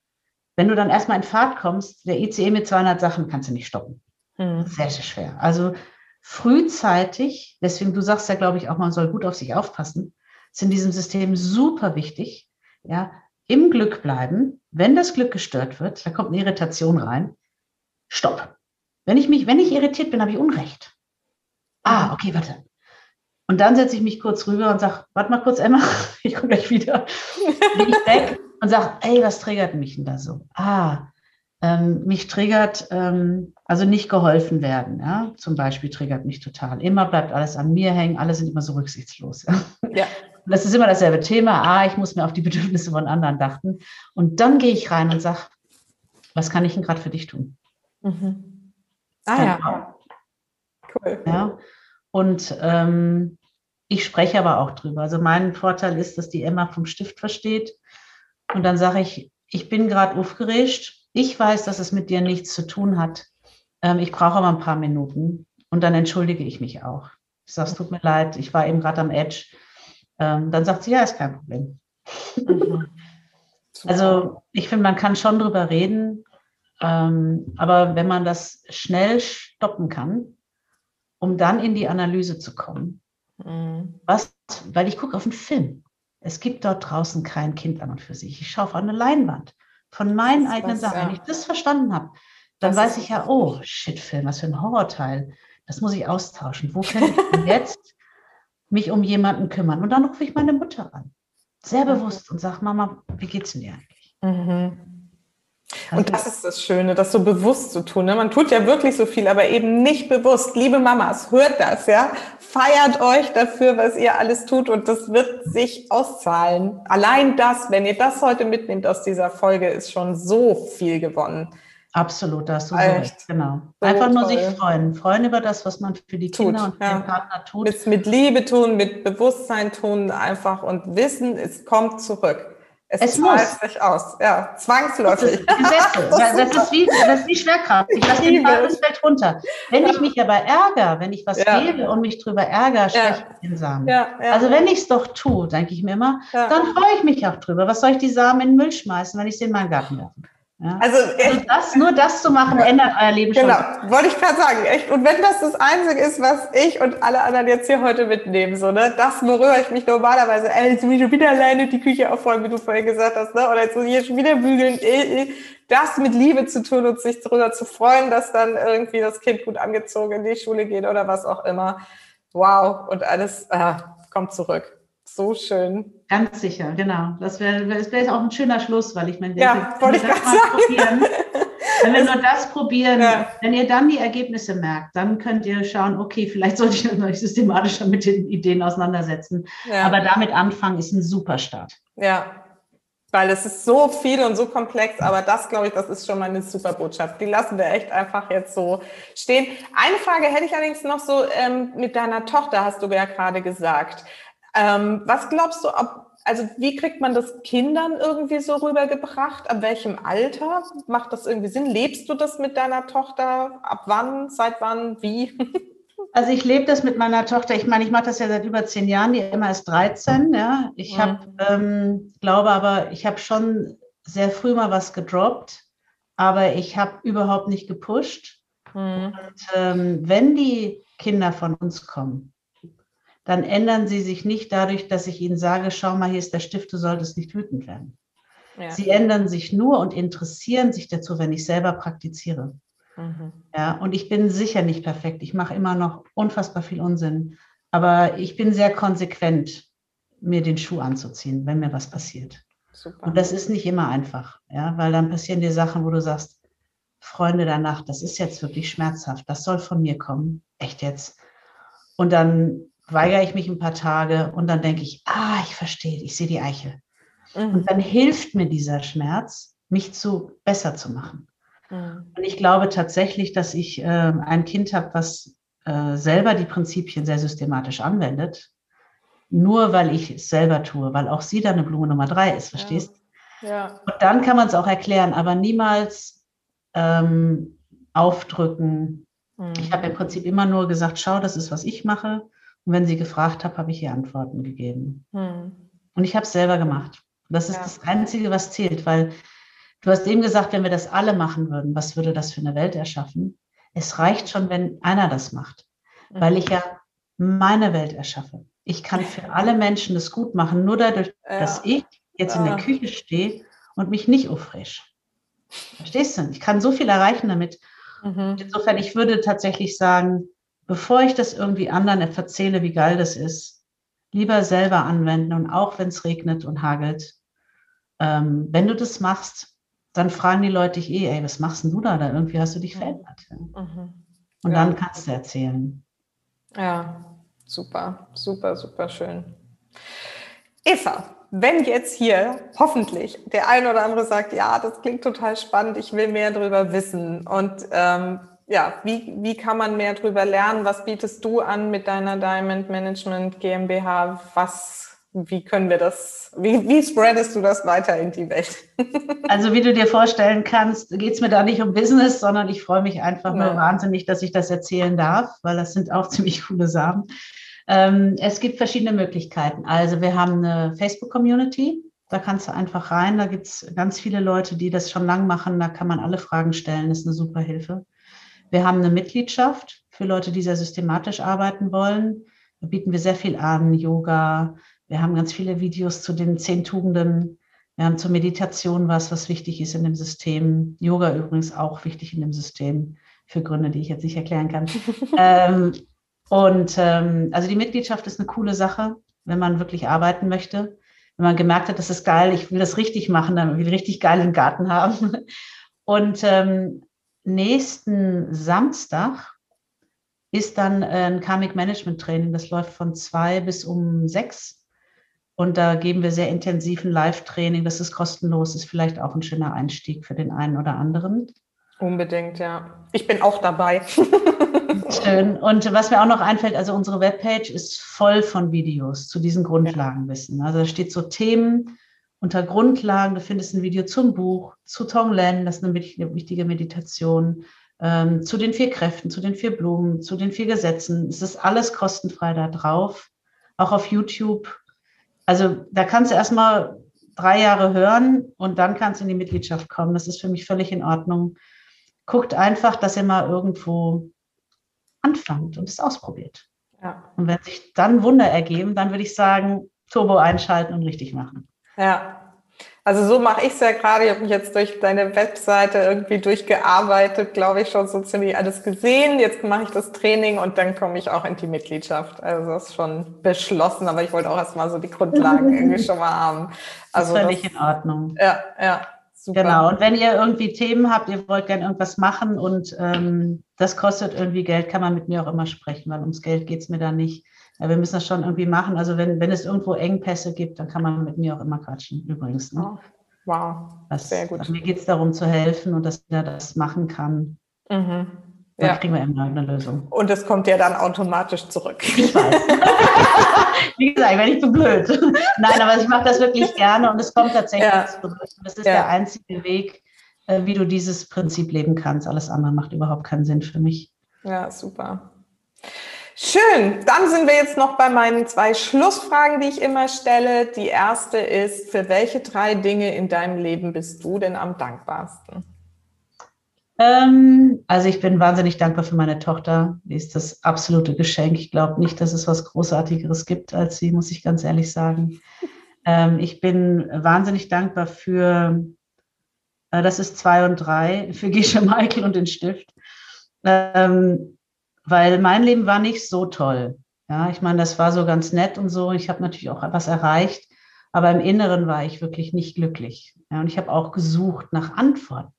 wenn du dann erstmal in Fahrt kommst, der ICE mit 200 Sachen kannst du nicht stoppen. Mhm. Sehr, sehr schwer. Also frühzeitig, deswegen du sagst ja, glaube ich, auch man soll gut auf sich aufpassen, ist in diesem System super wichtig, Ja, im Glück bleiben. Wenn das Glück gestört wird, da kommt eine Irritation rein. Stopp. Wenn ich mich, wenn ich irritiert bin, habe ich Unrecht. Ah, okay, warte. Und dann setze ich mich kurz rüber und sage, warte mal kurz, Emma, ich komme gleich wieder. Bin ich weg und sage, ey, was triggert mich denn da so? Ah, ähm, mich triggert, ähm, also nicht geholfen werden, ja, zum Beispiel triggert mich total. Immer bleibt alles an mir hängen, alle sind immer so rücksichtslos. Ja. ja. Und das ist immer dasselbe Thema. Ah, ich muss mir auf die Bedürfnisse von anderen dachten. Und dann gehe ich rein und sage, was kann ich denn gerade für dich tun? Mhm. Ah ja. Cool. Ja. Und ähm, ich spreche aber auch drüber. Also mein Vorteil ist, dass die Emma vom Stift versteht. Und dann sage ich, ich bin gerade aufgeregt ich weiß, dass es mit dir nichts zu tun hat. Ähm, ich brauche aber ein paar Minuten und dann entschuldige ich mich auch. Ich sage, es tut mir leid, ich war eben gerade am Edge. Ähm, dann sagt sie, ja, ist kein Problem. Mhm. also ich finde, man kann schon drüber reden, ähm, aber wenn man das schnell stoppen kann, um dann in die Analyse zu kommen, mhm. was, weil ich gucke auf einen Film. Es gibt dort draußen kein Kind an und für sich. Ich schaue auf eine Leinwand von meinen eigenen was, Sachen. Ja. Wenn ich das verstanden habe, dann das weiß ich ja, oh, shit, Film, was für ein Horrorteil. Das muss ich austauschen. Wo kann ich denn jetzt mich um jemanden kümmern? Und dann rufe ich meine Mutter an. Sehr mhm. bewusst und sage, Mama, wie geht's dir eigentlich? Mhm. Und das ist das Schöne, das so bewusst zu tun. Ne? Man tut ja wirklich so viel, aber eben nicht bewusst. Liebe Mamas, hört das, ja? Feiert euch dafür, was ihr alles tut und das wird sich auszahlen. Allein das, wenn ihr das heute mitnehmt aus dieser Folge, ist schon so viel gewonnen. Absolut, da hast du so recht. Genau. So Einfach nur toll. sich freuen. Freuen über das, was man für die Kinder tut, und ja. den Partner tut. Mit, mit Liebe tun, mit Bewusstsein tun einfach und wissen, es kommt zurück. Es, es muss. sich aus, ja, zwangsläufig. Das, Gesetze. das, das, ist wie, das ist wie Schwerkraft. Ich lasse den Fall, es fällt runter. Wenn ich mich aber ärgere, wenn ich was ja. gebe und mich drüber ärgere, schwäche ich den Samen. Ja, ja. Also wenn ich es doch tue, denke ich mir immer, dann freue ich mich auch drüber. Was soll ich die Samen in den Müll schmeißen, wenn ich sie in meinen Garten werfe? Ja. Also, also das, nur das zu machen, ändert euer Leben genau, schon. Genau, wollte ich gerade sagen. Echt. Und wenn das das Einzige ist, was ich und alle anderen jetzt hier heute mitnehmen, so, ne, das, worüber ich mich normalerweise, ey, jetzt muss ich schon wieder alleine die Küche aufräumen, wie du vorhin gesagt hast, ne, oder jetzt muss ich hier schon wieder bügeln, äh, äh, das mit Liebe zu tun und sich darüber zu freuen, dass dann irgendwie das Kind gut angezogen in die Schule geht oder was auch immer. Wow, und alles äh, kommt zurück. So schön. Ganz sicher, genau. Das wäre das wär auch ein schöner Schluss, weil ich meine, ja, wollte ich gerade sagen. wenn wir nur das probieren, ja. wenn ihr dann die Ergebnisse merkt, dann könnt ihr schauen, okay, vielleicht sollte ich mich systematischer mit den Ideen auseinandersetzen. Ja. Aber damit anfangen ist ein super Start. Ja, weil es ist so viel und so komplex, aber das, glaube ich, das ist schon mal eine super Botschaft. Die lassen wir echt einfach jetzt so stehen. Eine Frage hätte ich allerdings noch so ähm, mit deiner Tochter, hast du ja gerade gesagt. Ähm, was glaubst du, ob, also wie kriegt man das Kindern irgendwie so rübergebracht? Ab welchem Alter macht das irgendwie Sinn? Lebst du das mit deiner Tochter? Ab wann? Seit wann? Wie? Also ich lebe das mit meiner Tochter. Ich meine, ich mache das ja seit über zehn Jahren. Die Emma ist 13. Ja, ich mhm. habe, ähm, glaube aber, ich habe schon sehr früh mal was gedroppt, aber ich habe überhaupt nicht gepusht. Mhm. Und ähm, wenn die Kinder von uns kommen, dann ändern sie sich nicht dadurch, dass ich ihnen sage, schau mal, hier ist der Stift, du solltest nicht wütend werden. Ja. Sie ändern sich nur und interessieren sich dazu, wenn ich selber praktiziere. Mhm. Ja, und ich bin sicher nicht perfekt. Ich mache immer noch unfassbar viel Unsinn. Aber ich bin sehr konsequent, mir den Schuh anzuziehen, wenn mir was passiert. Super. Und das ist nicht immer einfach, ja, weil dann passieren dir Sachen, wo du sagst, Freunde der Nacht, das ist jetzt wirklich schmerzhaft, das soll von mir kommen, echt jetzt. Und dann weigere ich mich ein paar Tage und dann denke ich, ah, ich verstehe, ich sehe die Eichel. Mhm. Und dann hilft mir dieser Schmerz, mich zu besser zu machen. Mhm. Und ich glaube tatsächlich, dass ich äh, ein Kind habe, was äh, selber die Prinzipien sehr systematisch anwendet, nur weil ich es selber tue, weil auch sie dann eine Blume Nummer drei ist, verstehst? Ja. ja. Und dann kann man es auch erklären, aber niemals ähm, aufdrücken. Mhm. Ich habe im Prinzip immer nur gesagt, schau, das ist, was ich mache. Und wenn sie gefragt habe, habe ich ihr Antworten gegeben. Hm. Und ich habe es selber gemacht. das ist ja. das Einzige, was zählt, weil du hast eben gesagt, wenn wir das alle machen würden, was würde das für eine Welt erschaffen? Es reicht schon, wenn einer das macht, mhm. weil ich ja meine Welt erschaffe. Ich kann für alle Menschen das gut machen, nur dadurch, ja. dass ich jetzt in der. Küche stehe und mich nicht aufresch. Verstehst du? Ich kann so viel erreichen damit. Mhm. Insofern, ich würde tatsächlich sagen, bevor ich das irgendwie anderen erzähle, wie geil das ist, lieber selber anwenden und auch wenn es regnet und hagelt. Ähm, wenn du das machst, dann fragen die Leute dich eh, ey, was machst denn du da? Da irgendwie hast du dich verändert. Mhm. Und ja. dann kannst du erzählen. Ja, super, super, super schön. Eva, wenn jetzt hier hoffentlich der ein oder andere sagt, ja, das klingt total spannend, ich will mehr darüber wissen und ähm, ja, wie, wie kann man mehr darüber lernen? Was bietest du an mit deiner Diamond Management GmbH? Was, wie können wir das, wie, wie spreadest du das weiter in die Welt? Also wie du dir vorstellen kannst, geht es mir da nicht um Business, sondern ich freue mich einfach ja. nur wahnsinnig, dass ich das erzählen darf, weil das sind auch ziemlich coole Sachen. Ähm, es gibt verschiedene Möglichkeiten. Also wir haben eine Facebook-Community, da kannst du einfach rein, da gibt es ganz viele Leute, die das schon lang machen, da kann man alle Fragen stellen, das ist eine super Hilfe. Wir haben eine Mitgliedschaft für Leute, die sehr systematisch arbeiten wollen. Da bieten wir sehr viel an, Yoga. Wir haben ganz viele Videos zu den zehn Tugenden. Wir haben zur Meditation was, was wichtig ist in dem System. Yoga übrigens auch wichtig in dem System, für Gründe, die ich jetzt nicht erklären kann. ähm, und ähm, also die Mitgliedschaft ist eine coole Sache, wenn man wirklich arbeiten möchte. Wenn man gemerkt hat, das ist geil, ich will das richtig machen, dann will ich richtig geilen Garten haben. Und ähm, nächsten Samstag ist dann ein Karmic Management Training. Das läuft von zwei bis um sechs. Und da geben wir sehr intensiven Live-Training. Das ist kostenlos, ist vielleicht auch ein schöner Einstieg für den einen oder anderen. Unbedingt, ja. Ich bin auch dabei. Schön. Und was mir auch noch einfällt, also unsere Webpage ist voll von Videos zu diesen Grundlagenwissen. Also da steht so Themen unter Grundlagen. Du findest ein Video zum Buch, zu Tonglen, das ist eine wichtige Meditation, ähm, zu den vier Kräften, zu den vier Blumen, zu den vier Gesetzen. Es ist alles kostenfrei da drauf, auch auf YouTube. Also da kannst du erstmal drei Jahre hören und dann kannst du in die Mitgliedschaft kommen. Das ist für mich völlig in Ordnung. Guckt einfach, dass ihr mal irgendwo anfangt und es ausprobiert. Ja. Und wenn sich dann Wunder ergeben, dann würde ich sagen, Turbo einschalten und richtig machen. Ja. Also so mache ich es ja gerade. Ich habe mich jetzt durch deine Webseite irgendwie durchgearbeitet, glaube ich, schon so ziemlich alles gesehen. Jetzt mache ich das Training und dann komme ich auch in die Mitgliedschaft. Also das ist schon beschlossen, aber ich wollte auch erstmal so die Grundlagen irgendwie schon mal haben. Also das ist völlig das, in Ordnung. Ja, ja. Super. Genau, und wenn ihr irgendwie Themen habt, ihr wollt gerne irgendwas machen und ähm, das kostet irgendwie Geld, kann man mit mir auch immer sprechen, weil ums Geld geht es mir da nicht. Ja, wir müssen das schon irgendwie machen. Also wenn, wenn es irgendwo Engpässe gibt, dann kann man mit mir auch immer quatschen, übrigens. Ne? Oh, wow, das, sehr gut. Mir geht es darum zu helfen und dass er das machen kann. Mhm. Dann ja. kriegen wir immer eine Lösung. Und es kommt ja dann automatisch zurück. Ich weiß. Wie gesagt, ich bin nicht so blöd. Nein, aber ich mache das wirklich gerne und es kommt tatsächlich ja. zurück. Das ist ja. der einzige Weg, äh, wie du dieses Prinzip leben kannst. Alles andere macht überhaupt keinen Sinn für mich. Ja, super. Schön, dann sind wir jetzt noch bei meinen zwei Schlussfragen, die ich immer stelle. Die erste ist, für welche drei Dinge in deinem Leben bist du denn am dankbarsten? Ähm, also ich bin wahnsinnig dankbar für meine Tochter. Die ist das absolute Geschenk. Ich glaube nicht, dass es was Großartigeres gibt als sie, muss ich ganz ehrlich sagen. Ähm, ich bin wahnsinnig dankbar für, äh, das ist zwei und drei, für Gesche Michael und den Stift. Ähm, weil mein Leben war nicht so toll. Ja, ich meine, das war so ganz nett und so. Ich habe natürlich auch etwas erreicht, aber im Inneren war ich wirklich nicht glücklich. Ja, und ich habe auch gesucht nach Antworten.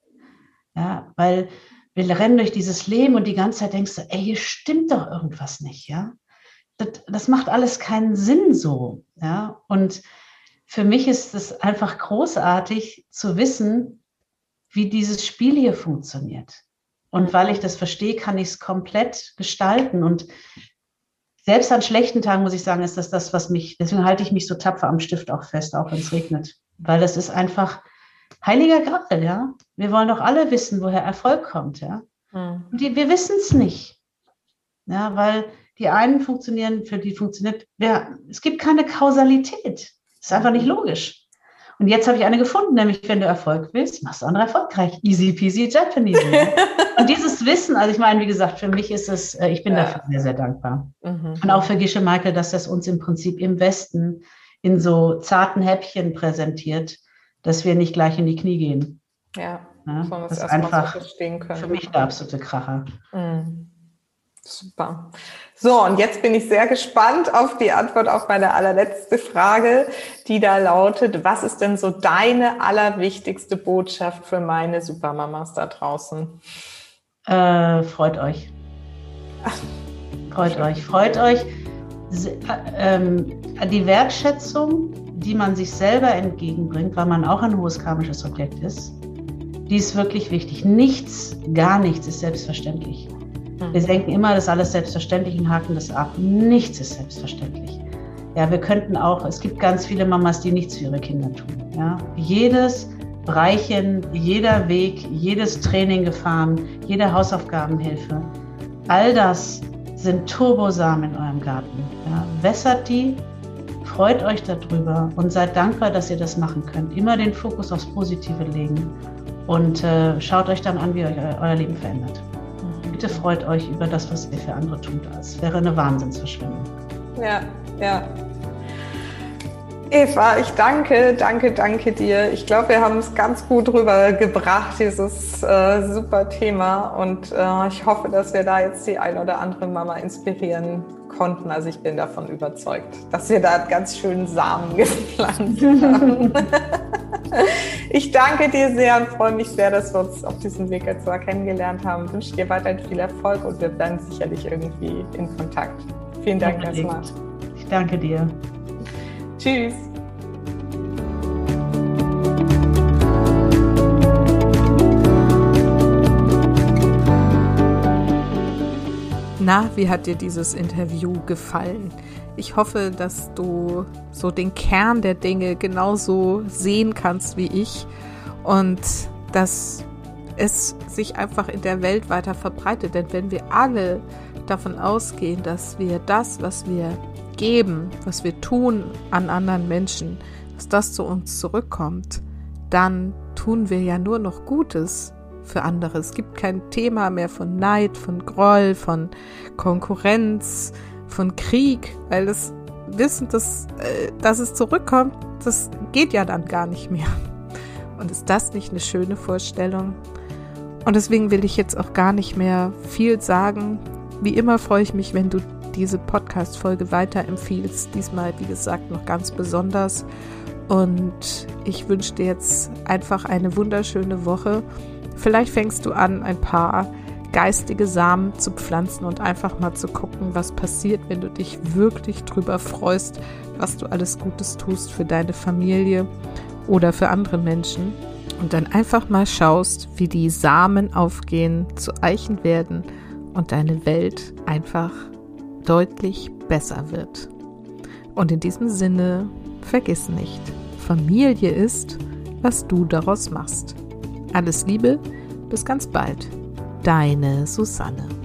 Ja, weil wir rennen durch dieses Leben und die ganze Zeit denkst du, ey, hier stimmt doch irgendwas nicht, ja. Das, das macht alles keinen Sinn so, ja. Und für mich ist es einfach großartig zu wissen, wie dieses Spiel hier funktioniert. Und weil ich das verstehe, kann ich es komplett gestalten. Und selbst an schlechten Tagen muss ich sagen, ist das das, was mich, deswegen halte ich mich so tapfer am Stift auch fest, auch wenn es regnet. Weil das ist einfach, Heiliger Gral, ja. Wir wollen doch alle wissen, woher Erfolg kommt, ja. Mhm. Und die, wir wissen es nicht. Ja, weil die einen funktionieren, für die funktioniert, ja, es gibt keine Kausalität. Das ist einfach nicht logisch. Und jetzt habe ich eine gefunden, nämlich wenn du Erfolg willst, machst du andere erfolgreich. Easy peasy Japanese. und dieses Wissen, also ich meine, wie gesagt, für mich ist es, äh, ich bin ja. dafür sehr, sehr dankbar. Mhm. Und auch für Gische Michael, dass das uns im Prinzip im Westen in so zarten Häppchen präsentiert, dass wir nicht gleich in die Knie gehen. Ja, ja das ist einfach so für mich der absolute Kracher. Mhm. Super. So, und jetzt bin ich sehr gespannt auf die Antwort auf meine allerletzte Frage, die da lautet, was ist denn so deine allerwichtigste Botschaft für meine Supermamas da draußen? Äh, freut euch. Freut Schön. euch, freut euch. Ähm, die Wertschätzung, die man sich selber entgegenbringt, weil man auch ein hohes karmisches Objekt ist, die ist wirklich wichtig. Nichts, gar nichts ist selbstverständlich. Hm. Wir denken immer, das ist alles selbstverständlich und haken das ab. Nichts ist selbstverständlich. Ja, wir könnten auch, es gibt ganz viele Mamas, die nichts für ihre Kinder tun. Ja, jedes Bereichen, jeder Weg, jedes Training gefahren, jede Hausaufgabenhilfe, all das sind Turbosamen in eurem Garten. Ja, wässert die, freut euch darüber und seid dankbar, dass ihr das machen könnt. Immer den Fokus aufs Positive legen und äh, schaut euch dann an, wie euch euer Leben verändert. Bitte freut euch über das, was ihr für andere tut. Das wäre eine Wahnsinnsverschwendung. Ja, ja. Eva, ich danke, danke, danke dir. Ich glaube, wir haben es ganz gut rübergebracht, dieses äh, super Thema. Und äh, ich hoffe, dass wir da jetzt die ein oder andere Mama inspirieren konnten. Also ich bin davon überzeugt, dass wir da ganz schön Samen gepflanzt haben. ich danke dir sehr und freue mich sehr, dass wir uns auf diesem Weg jetzt mal kennengelernt haben. Ich wünsche dir weiterhin viel Erfolg und wir bleiben sicherlich irgendwie in Kontakt. Vielen Dank erstmal. Ich danke dir. Tschüss. Na, wie hat dir dieses Interview gefallen? Ich hoffe, dass du so den Kern der Dinge genauso sehen kannst wie ich und dass es sich einfach in der Welt weiter verbreitet. Denn wenn wir alle davon ausgehen, dass wir das, was wir geben, was wir tun an anderen Menschen, dass das zu uns zurückkommt, dann tun wir ja nur noch Gutes für andere. Es gibt kein Thema mehr von Neid, von Groll, von Konkurrenz, von Krieg, weil das Wissen, dass, äh, dass es zurückkommt, das geht ja dann gar nicht mehr. Und ist das nicht eine schöne Vorstellung? Und deswegen will ich jetzt auch gar nicht mehr viel sagen. Wie immer freue ich mich, wenn du diese Podcast-Folge weiterempfiehlst. Diesmal, wie gesagt, noch ganz besonders. Und ich wünsche dir jetzt einfach eine wunderschöne Woche. Vielleicht fängst du an, ein paar geistige Samen zu pflanzen und einfach mal zu gucken, was passiert, wenn du dich wirklich drüber freust, was du alles Gutes tust für deine Familie oder für andere Menschen. Und dann einfach mal schaust, wie die Samen aufgehen, zu Eichen werden und deine Welt einfach deutlich besser wird. Und in diesem Sinne, vergiss nicht, Familie ist, was du daraus machst. Alles Liebe, bis ganz bald. Deine Susanne.